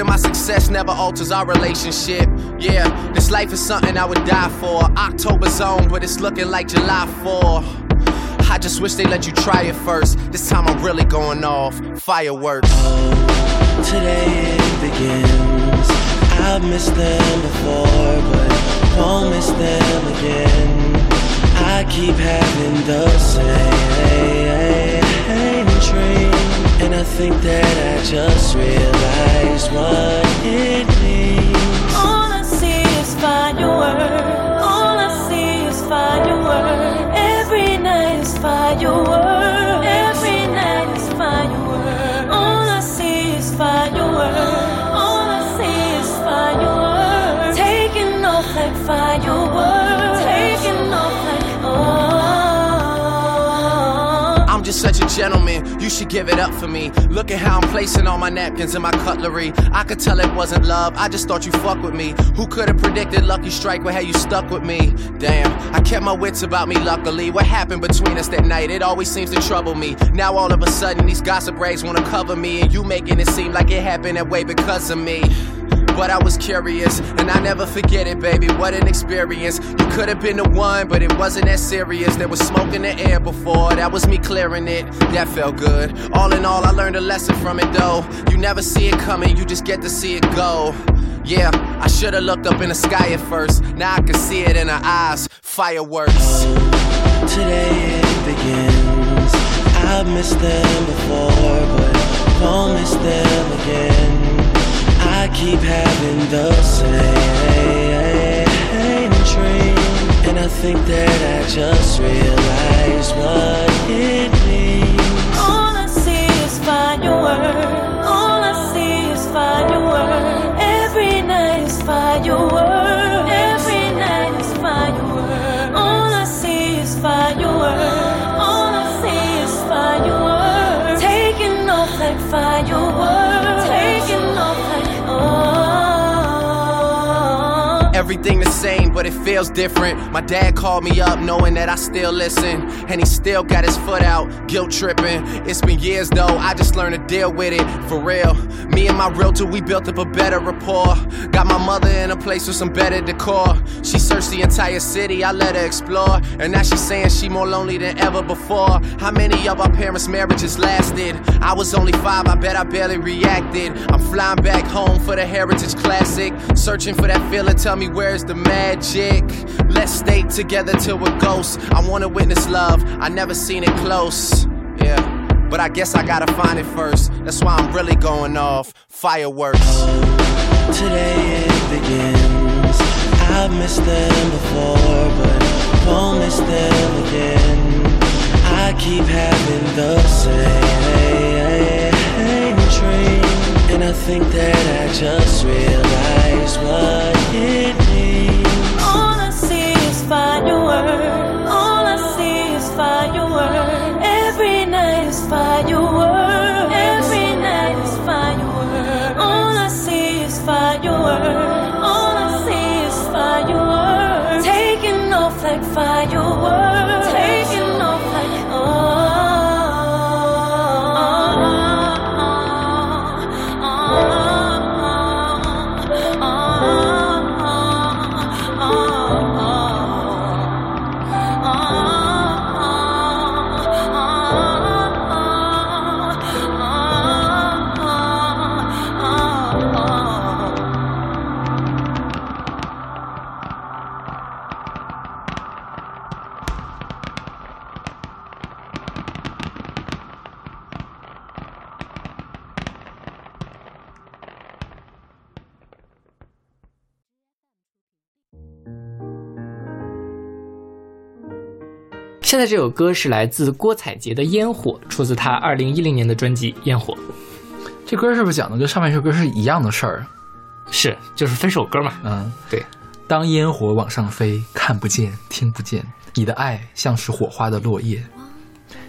that my success never alters our relationship. Yeah, this life is something I would die for. October's on, but it's looking like July 4. I just wish they let you try it first. This time I'm really going off. Fireworks. Today it begins. I've missed them before, but won't miss them again. I keep having the same dream, and I think that I just realized what it means. All I see is fireworks. All I see is fireworks. Every night is fireworks. Every night is fireworks. All I see is fireworks. All I see is fireworks. Taking off like fireworks. Taking off like oh. I'm just such a gentleman should give it up for me. Look at how I'm placing all my napkins and my cutlery. I could tell it wasn't love, I just thought you fuck with me. Who could have predicted Lucky Strike would have you stuck with me? Damn, I kept my wits about me, luckily. What happened between us that night? It always seems to trouble me. Now all of a sudden, these gossip rags wanna cover me, and you making it seem like it happened that way because of me. But I was curious, and I never forget it, baby. What an experience. You could have been the one, but it wasn't that serious. There was smoke in the air before, that was me clearing it. That felt good. All in all, I learned a lesson from it, though. You never see it coming, you just get to see it go. Yeah, I should have looked up in the sky at first. Now I can see it in her eyes. Fireworks. Today it begins. I've missed them before, but won't miss them again. I keep having the same dream, and I think that I just realized what it means. All I see is fireworks. All I see is fireworks. Every night is fireworks. everything same, but it feels different. My dad called me up knowing that I still listen. And he still got his foot out, guilt tripping. It's been years though, I just learned to deal with it. For real. Me and my realtor, we built up a better rapport. Got my mother in a place with some better decor. She searched the entire city, I let her explore. And now she's saying she more lonely than ever before. How many of our parents' marriages lasted? I was only five, I bet I barely reacted. I'm flying back home for the Heritage Classic. Searching for that feeling, tell me where's the magic? Let's stay together till we're ghosts. I wanna witness love, I never seen it close. Yeah. But I guess I gotta find it first. That's why I'm really going off. Fireworks. Today it begins. I've missed them before, but won't miss them again. I keep having the same dream, and I think that I just realized what it means find your way. 现在这首歌是来自郭采洁的《烟火》，出自她二零一零年的专辑《烟火》。这歌是不是讲的跟上面一首歌是一样的事儿？是，就是分手歌嘛。嗯，对。当烟火往上飞，看不见，听不见，你的爱像是火花的落叶。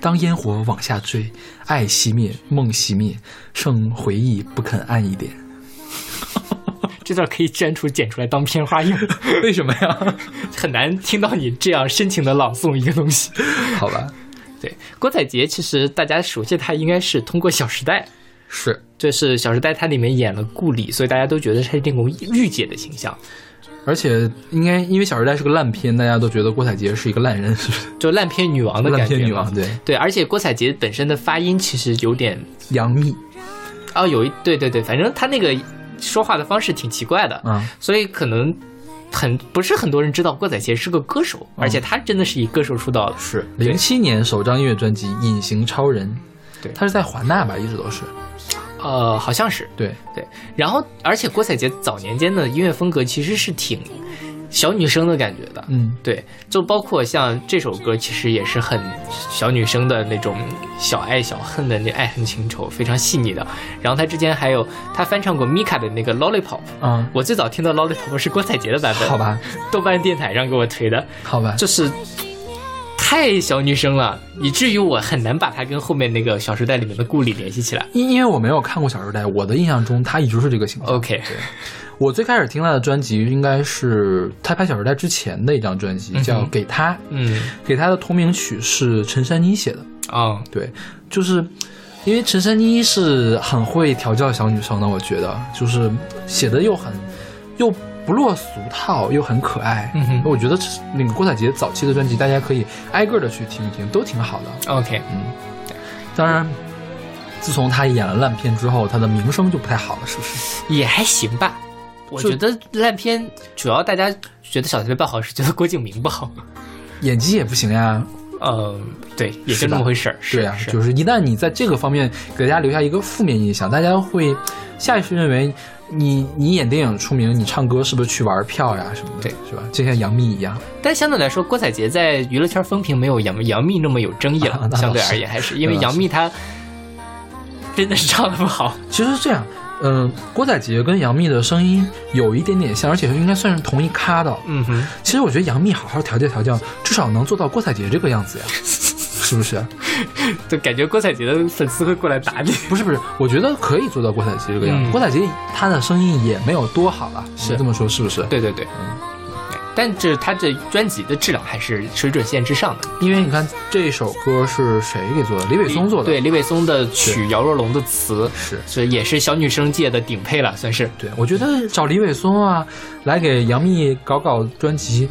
当烟火往下坠，爱熄灭，梦熄灭，剩回忆不肯暗一点。这段可以删除剪出来当片花用，为什么呀？很难听到你这样深情的朗诵一个东西。好吧，对，郭采洁其实大家熟悉她应该是通过《小时代》，是就是《小时代》它里面演了顾里，所以大家都觉得她是那种御姐的形象，而且应该因为《小时代》是个烂片，大家都觉得郭采洁是一个烂人，是不是？就烂片女王的感觉。烂片女王，对，对，而且郭采洁本身的发音其实有点杨幂，哦，有一对对对，反正她那个说话的方式挺奇怪的，嗯，所以可能很不是很多人知道郭采洁是个歌手，而且她真的是以歌手出道的。是零七年首张音乐专辑《隐形超人》，对。她是在华纳吧，一直都是，呃，好像是。对，对。然后，而且郭采洁早年间的音乐风格其实是挺小女生的感觉的，嗯，对，就包括像这首歌，其实也是很小女生的那种小爱小恨的那爱恨情仇，非常细腻的。然后他之前还有他翻唱过 Mika 的那个 Lollipop，嗯，我最早听到 Lollipop 是郭采洁的版本，好吧，豆瓣电台上给我推的，好吧，就是太小女生了，以至于我很难把她跟后面那个《小时代》里面的顾里联系起来。因因为我没有看过《小时代》，我的印象中他一直是这个形象。OK，我最开始听他的专辑应该是他拍《小时代》之前的一张专辑，叫《给他》。嗯，给他的同名曲是陈珊妮写的。哦，对，就是因为陈珊妮是很会调教小女生的，我觉得就是写的又很又不落俗套，又很可爱。嗯哼我觉得那个郭采洁早期的专辑，大家可以挨个的去听一听，都挺好的。OK，嗯当然，自从他演了烂片之后，他的名声就不太好了，是不是？也还行吧。我觉得烂片主要大家觉得《小时代》不好，是觉得郭敬明不好。演技也不行呀。嗯，对，也是那么回事儿。是对啊，就是一旦你在这个方面给大家留下一个负面印象，大家会下意识认为你你演电影出名，你唱歌是不是去玩票呀什么的？对，是吧？就像杨幂一样。但相对来说，郭采洁在娱乐圈风评没有杨杨幂那么有争议了。相对而言，还是因为杨幂她真的是唱的不好。其实是这样，嗯、郭采洁跟杨幂的声音有一点点像，而且应该算是同一咖的。嗯哼，其实我觉得杨幂好好调教调教，至少能做到郭采洁这个样子呀，是不是？就感觉郭采洁的粉丝会过来打你。不是不是，我觉得可以做到郭采洁这个样子。嗯郭采洁她的声音也没有多好了，是这么说是不是？对对对，嗯但这他这专辑的质量还是水准线之上的。因为你看这首歌是谁给做的？李伟松做的。对，李伟松的曲，姚若龙的词，是这也是小女生界的顶配了，算是。对，我觉得找李伟松啊来给杨幂搞搞专辑，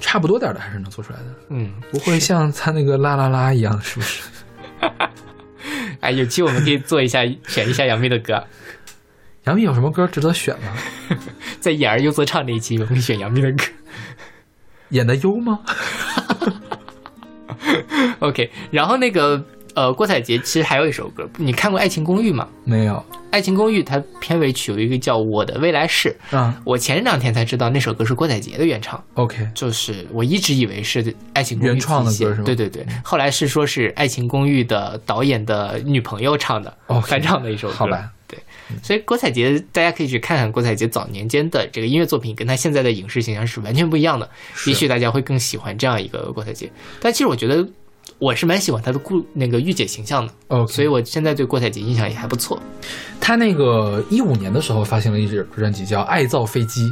差不多点的还是能做出来的，嗯，不会像他那个啦啦啦一样，是不是？哎，有期我们可以做一下，选一下杨幂的歌，杨幂有什么歌值得选吗？在演而优则唱那一期，我们可以选杨幂的歌。演的优吗？OK，然后那个呃，郭采洁其实还有一首歌，你看过《爱情公寓》吗？没有《爱情公寓》它片尾曲有一个叫《我的未来式》，啊。我前两天才知道那首歌是郭采洁的原唱。OK，就是我一直以为是《爱情公寓》原创的歌是吗对对对，后来是说是《爱情公寓》的导演的女朋友唱的翻唱的一首歌。好吧，对，所以郭采洁大家可以去看看郭采洁早年间的这个音乐作品，跟她现在的影视形象是完全不一样的。是也许大家会更喜欢这样一个郭采洁，但其实我觉得我是蛮喜欢她的故那个御姐形象的，OK，所以我现在对郭采洁印象也还不错。她那个一五年的时候发行了一支专辑叫《爱造飞机》，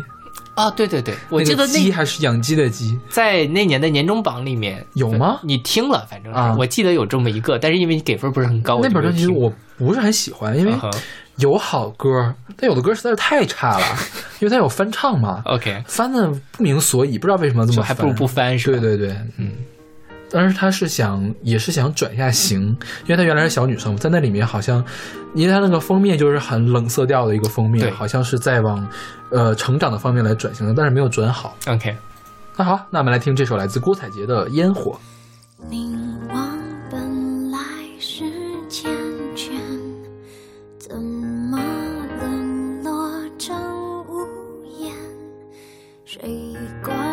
啊，对对对，我记得那个鸡还是养鸡的鸡，在那年的年终榜里面有吗？你听了，反正是、啊我记得有这么一个，但是因为你给分不是很高，那本专辑我不是很喜欢，因为有好歌，但有的歌实在是太差了，因为它有翻唱嘛，OK，翻的不明所以，不知道为什么这么翻，还不如不翻是吧？对对对，嗯。但是他是想，也是想转一下型，因为他原来是小女生，在那里面好像，因为他那个封面就是很冷色调的一个封面，对好像是在往，呃，成长的方面来转型的，但是没有转好。OK，那好，那我们来听这首来自郭采洁的《烟火》。凝望谁管？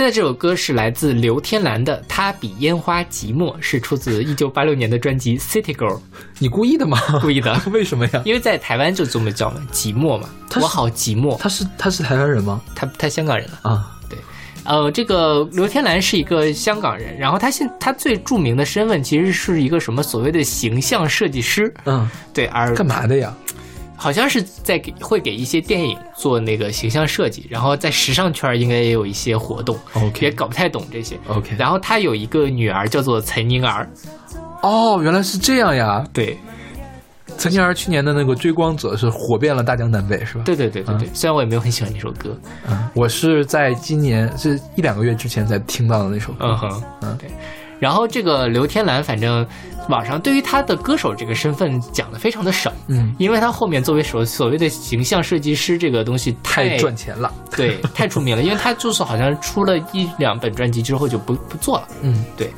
现在这首歌是来自刘天兰的《他比烟花寂寞》，是出自一九八六年的专辑《City Girl》，你故意的吗？故意的 为什么呀？因为在台湾就这么叫嘛，寂寞嘛，我好寂寞。他是他是台湾人吗？他他香港人了。啊，呃，这个刘天兰是一个香港人，然后他现他最著名的身份其实是一个什么所谓的形象设计师，嗯，对，而干嘛的呀？好像是在给会给一些电影做那个形象设计，然后在时尚圈应该也有一些活动 OK 也搞不太懂这些。OK 然后他有一个女儿叫做岑宁儿，哦，原来是这样呀！对，岑宁儿去年的那个《追光者》是火遍了大江南北，是吧？对对对对对，虽然我也没有很喜欢那首歌，嗯，我是在今年是一两个月之前才听到的那首歌。嗯哼，嗯对。然后这个刘天兰，反正网上对于他的歌手这个身份讲的非常的少，嗯，因为他后面作为所所谓的形象设计师这个东西太太赚钱了。对，太出名了，因为他就是好像出了一两本专辑之后就不不做了，嗯对。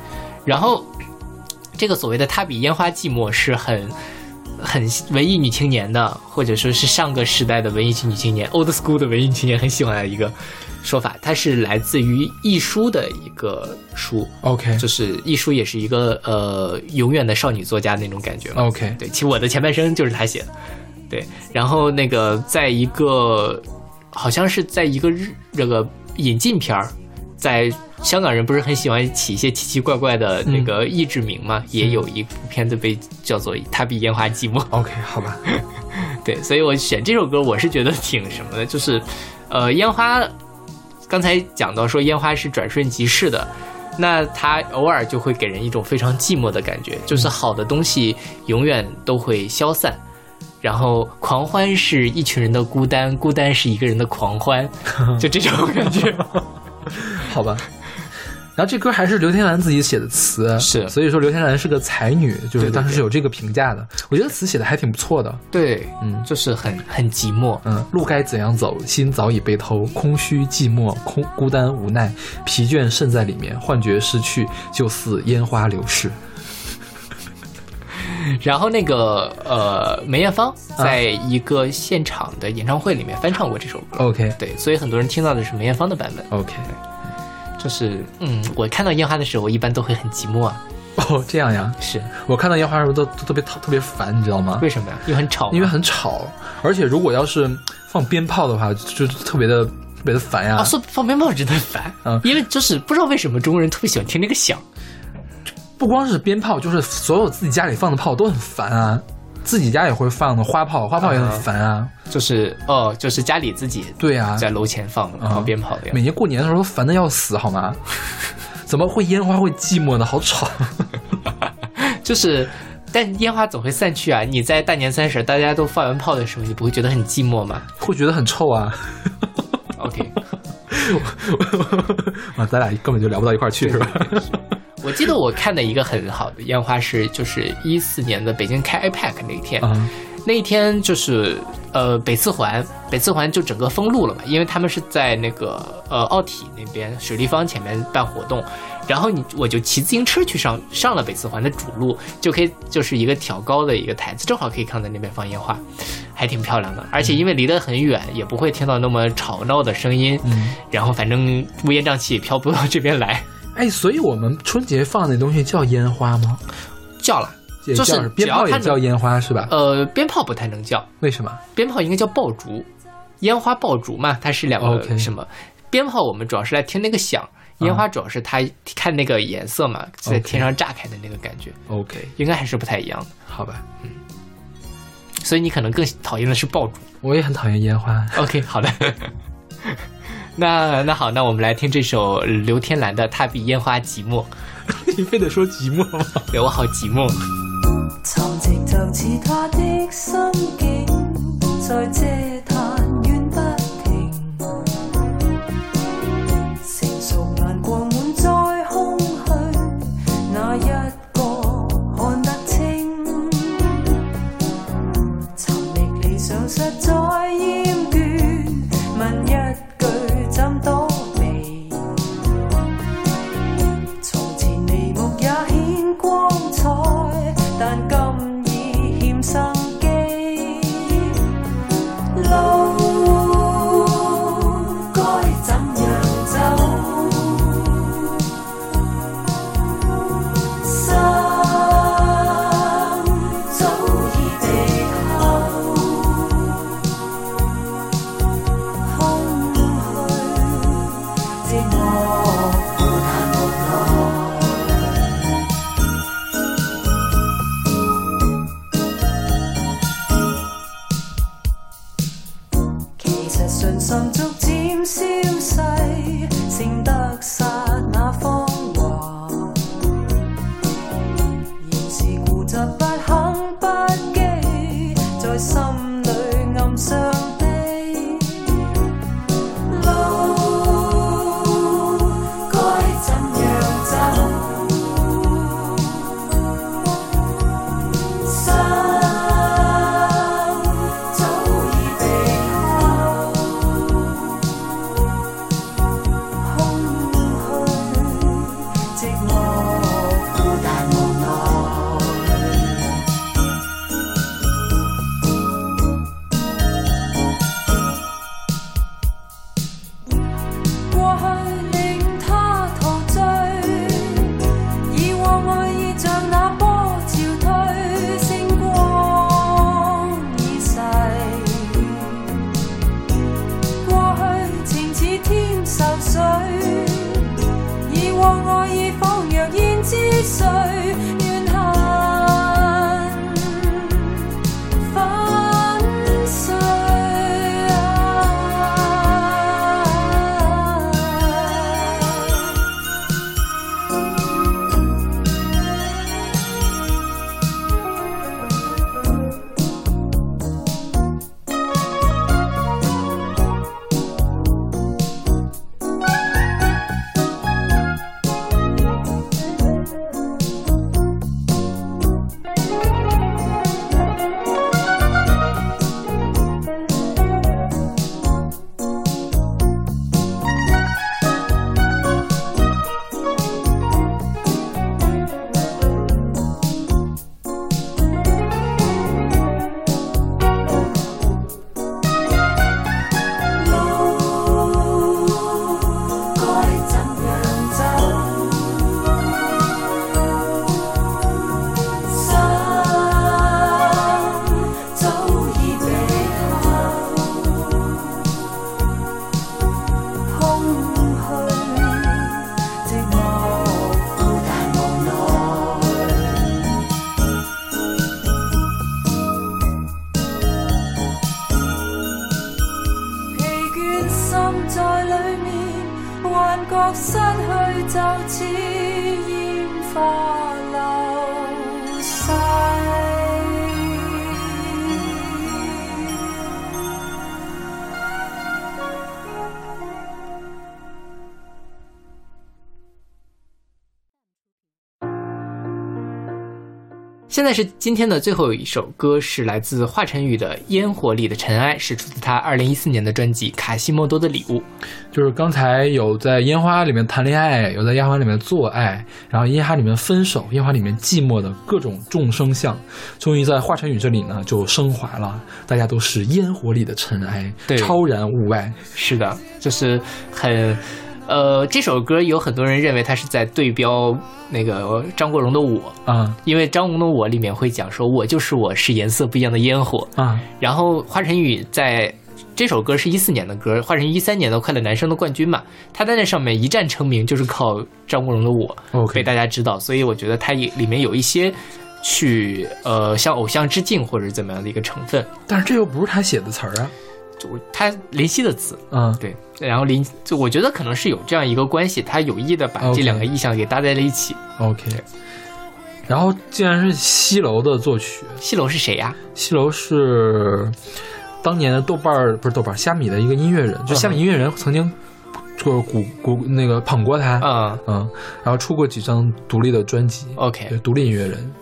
然后这个所谓的他比烟花寂寞是很很文艺女青年的，或者说是上个时代的文艺女青年，old school 的文艺女青年很喜欢的一个说法。它是来自于易书的一个书，，OK 就是易书也是一个呃永远的少女作家那种感觉嘛。OK，对，其实我的前半生就是他写的，对。然后那个在一个好像是在一个日这个引进片儿，在香港人不是很喜欢起一些奇奇怪怪的那个译制名嘛，也有一部片子被叫做《他比烟花寂寞》。OK，好吧，对，所以我选这首歌，我是觉得挺什么的，就是，呃，烟花，刚才讲到说烟花是转瞬即逝的，那它偶尔就会给人一种非常寂寞的感觉，就是好的东西永远都会消散。然后狂欢是一群人的孤单，孤单是一个人的狂欢，就这种感觉。好吧。然后这歌还是刘天兰自己写的词，是所以说刘天兰是个才女，就是当时是有这个评价的。我觉得词写的还挺不错的。对，嗯就是很很寂寞。嗯，路该怎样走？心早已被偷，空虚寂寞，空孤单无奈，疲倦渗在里面，幻觉失去，就似烟花流逝。然后那个呃，梅艳芳在一个现场的演唱会里面翻唱过这首歌。OK 对，所以很多人听到的是梅艳芳的版本。OK，就是，嗯，我看到烟花的时候，我一般都会很寂寞啊。哦，这样呀。是我看到烟花的时候都都特别特别烦，你知道吗？为什么呀？因为很吵。因为很吵，而且如果要是放鞭炮的话，就就特别的特别的烦呀。啊，说放鞭炮真的很烦。嗯因为就是不知道为什么中国人特别喜欢听那个响。不光是鞭炮，就是所有自己家里放的炮都很烦啊。自己家也会放的花炮，花炮也很烦啊。就是哦，就是家里自己对啊，在楼前放然后鞭炮的样每。年过年的时候都烦的要死，好吗？怎么会烟花会寂寞呢？好吵。就是，但烟花总会散去啊。你在大年三十大家都放完炮的时候，你不会觉得很寂寞吗会觉得很臭啊！？OK，啊，咱俩根本就聊不到一块儿去，是吧？我记得我看的一个很好的烟花是，就是一四年的北京开 IPAC 那一天，嗯，那一天就是呃北四环，北四环就整个封路了嘛，因为他们是在那个呃奥体那边水立方前面办活动，然后你我就骑自行车去上上了北四环的主路，就可以就是一个挑高的一个台子，正好可以看到那边放烟花，还挺漂亮的，而且因为离得很远，也不会听到那么吵闹的声音，嗯，然后反正乌烟瘴气也飘不到这边来，哎，所以我们春节放那东西叫烟花吗？叫了，就是鞭炮也叫烟花是吧？呃鞭炮不太能叫。为什么？鞭炮应该叫爆竹，烟花爆竹嘛，它是两个什么？鞭炮我们主要是来听那个响，烟花主要是它看那个颜色嘛，在天上炸开的那个感觉，OK，应该还是不太一样的。好吧。嗯所以你可能更讨厌的是爆竹。我也很讨厌烟花。OK，好的。那那好，那我们来听这首刘天兰的《踏壁烟花寂寞》。你非得说寂寞吗？对我好寂寞。沉寂就似他的心境，在嗟现在是今天的最后一首歌，是来自华晨宇的《烟火里的尘埃》，是出自他二零一四年的专辑《卡西莫多的礼物》。就是刚才有在烟花里面谈恋爱，有在烟花里面做爱，然后烟花里面分手，烟花里面寂寞的各种众生相，终于在华晨宇这里呢就升华了，大家都是烟火里的尘埃，对超然物外。是的，就是很，呃，这首歌有很多人认为他是在对标那个张国荣的《我》，啊因为张国荣的《我》里面会讲说我就是我是颜色不一样的烟火，啊然后华晨宇在。这首歌是一四年的歌，华晨宇一三年的《快乐男声》的冠军嘛，他在那上面一战成名，就是靠张国荣的《我》被大家知道，所以我觉得他也里面有一些去呃向偶像致敬或者怎么样的一个成分，但是这又不是他写的词儿啊。就他林夕的词，嗯，对，然后林就我觉得可能是有这样一个关系，他有意的把这两个意象给搭在了一起。OK。然后竟然是西楼的作曲，西楼是谁呀？西楼是当年的豆瓣儿不是豆瓣儿虾米的一个音乐人，就虾米音乐人曾经就是鼓鼓那个捧过他，嗯。嗯，然后出过几张独立的专辑，，OK，对，独立音乐人，嗯，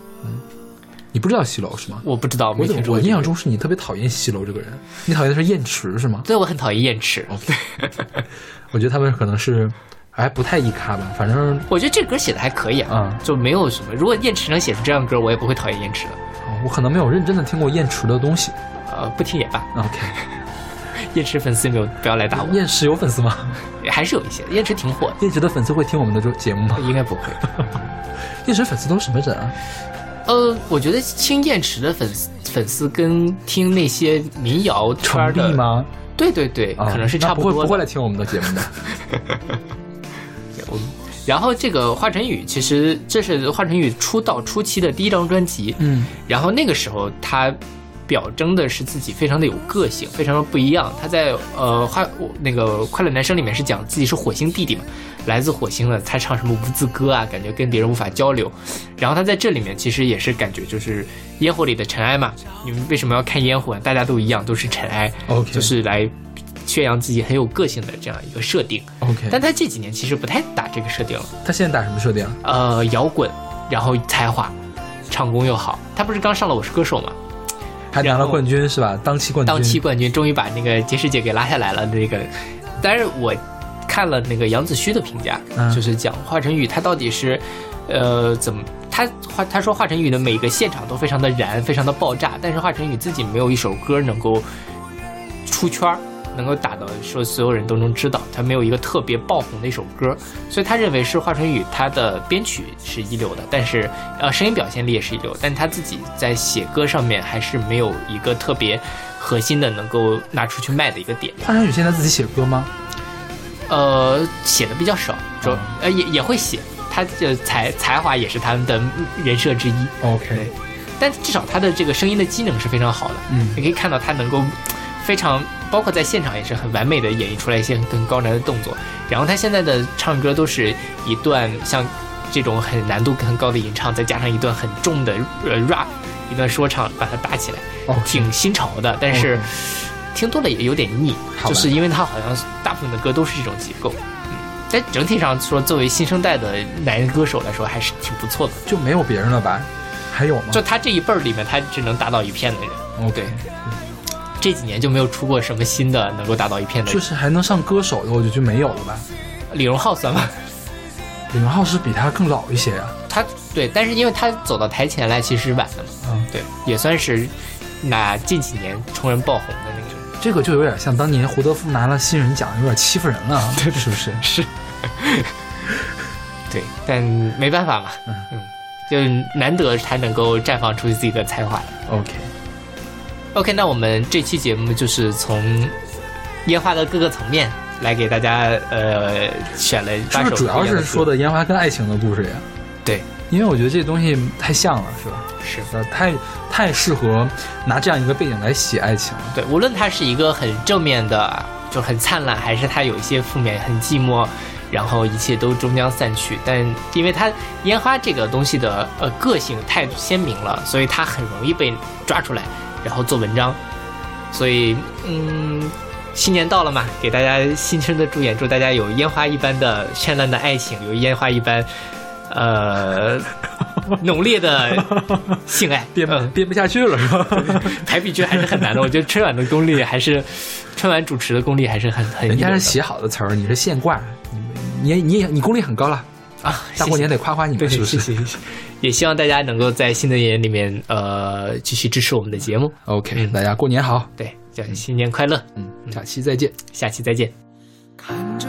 你不知道西楼是吗？我不知道，没我我印象中是你特别讨厌西楼这个人，你讨厌的是燕池是吗？对我很讨厌燕池。我觉得他们可能是还不太一咖吧，反正我觉得这歌写的还可以啊，啊、就没有什么。如果燕池能写出这样的歌，我也不会讨厌燕池的。我可能没有认真的听过燕池的东西。呃，不听也罢。OK，燕池粉丝没有不要来打我，燕池有粉丝吗？还是有一些。燕池挺火的，燕池的粉丝会听我们的这节目吗？应该不会。燕池粉丝都是什么人啊？呃，我觉得听燕池的粉丝粉丝跟听那些民谣圈成的？吗？对对对，啊可能是差那不会多的。不会来听我们的节目的。我然后这个华晨宇，其实这是华晨宇出道初期的第一张专辑，嗯然后那个时候他表征的是自己非常的有个性，非常的不一样。他在呃花那个快乐男生里面是讲自己是火星弟弟嘛，来自火星的，他唱什么无字歌啊，感觉跟别人无法交流。然后他在这里面其实也是感觉就是烟火里的尘埃嘛，你们为什么要看烟火？大家都一样，都是尘埃 OK 就是来宣扬自己很有个性的这样一个设定。OK，但他这几年其实不太打这个设定了。他现在打什么设定啊？呃，摇滚，然后才华，唱功又好。他不是刚上了《我是歌手》吗？然后还拿了冠军是吧？当期冠军。当期冠军，终于把那个杰师姐给拉下来了。那个，但是我看了那个杨子虚的评价，嗯就是讲华晨宇他到底是，呃，怎么他华他说华晨宇的每个现场都非常的燃，非常的爆炸，但是华晨宇自己没有一首歌能够出圈儿。能够打到说所有人都能知道，他没有一个特别爆红的一首歌，所以他认为是华晨宇他的编曲是一流的，但是呃声音表现力也是一流，但他自己在写歌上面还是没有一个特别核心的能够拿出去卖的一个点。华晨宇现在自己写歌吗？呃，写的比较少，主呃也也会写，他的才才华也是他们的人设之一，OK，但至少他的这个声音的机能是非常好的，嗯。你可以看到他能够非常，包括在现场也是很完美的演绎出来一些很高难的动作。然后他现在的唱歌都是一段像这种很难度很高的吟唱，再加上一段很重的呃 rap，一段说唱把它搭起来挺新潮的。但是听多了也有点腻，就是因为他好像大部分的歌都是这种结构。嗯，在整体上说，作为新生代的男人歌手来说，还是挺不错的。就没有别人了吧？还有吗？就他这一辈儿里面，他只能打倒一片的人。OK，这几年就没有出过什么新的能够打倒一片的人。就是还能上歌手的，我觉得就没有了吧？李荣浩算吗？李荣浩是比他更老一些呀、他对，但是因为他走到台前来其实晚的嘛，嗯，对，也算是那近几年冲人爆红的那个。这个就有点像当年胡德夫拿了新人奖，有点欺负人了，是不是？是，对，但没办法嘛，嗯，就难得他能够绽放出自己的才华来。OK，OK，那我们这期节目就是从烟花的各个层面来给大家呃选了是八首不是主要是说的的烟花跟爱情的故事呀？对，因为我觉得这东西太像了，是吧？是的，太太适合拿这样一个背景来写爱情了。对，无论它是一个很正面的，就很灿烂，还是它有一些负面，很寂寞，然后一切都终将散去。但因为它烟花这个东西的呃个性太鲜明了，所以它很容易被抓出来，然后做文章。所以，嗯，新年到了嘛，给大家新春的祝愿，祝大家有烟花一般的绚烂的爱情，有烟花一般，呃，浓烈的性爱。编不编不下去了，是吧？排比句还是很难的。我觉得春晚的功力还是，春晚主持的功力还是很很人家是写好的词儿，你是现挂，你你也你功力很高了，啊。大过年得得夸夸你对，们，是不是谢谢谢谢。也希望大家能够在新的一年里面，呃，继续支持我们的节目。？OK，嗯大家过年好，对，叫新年快乐，嗯，下期再见。下期再见。看着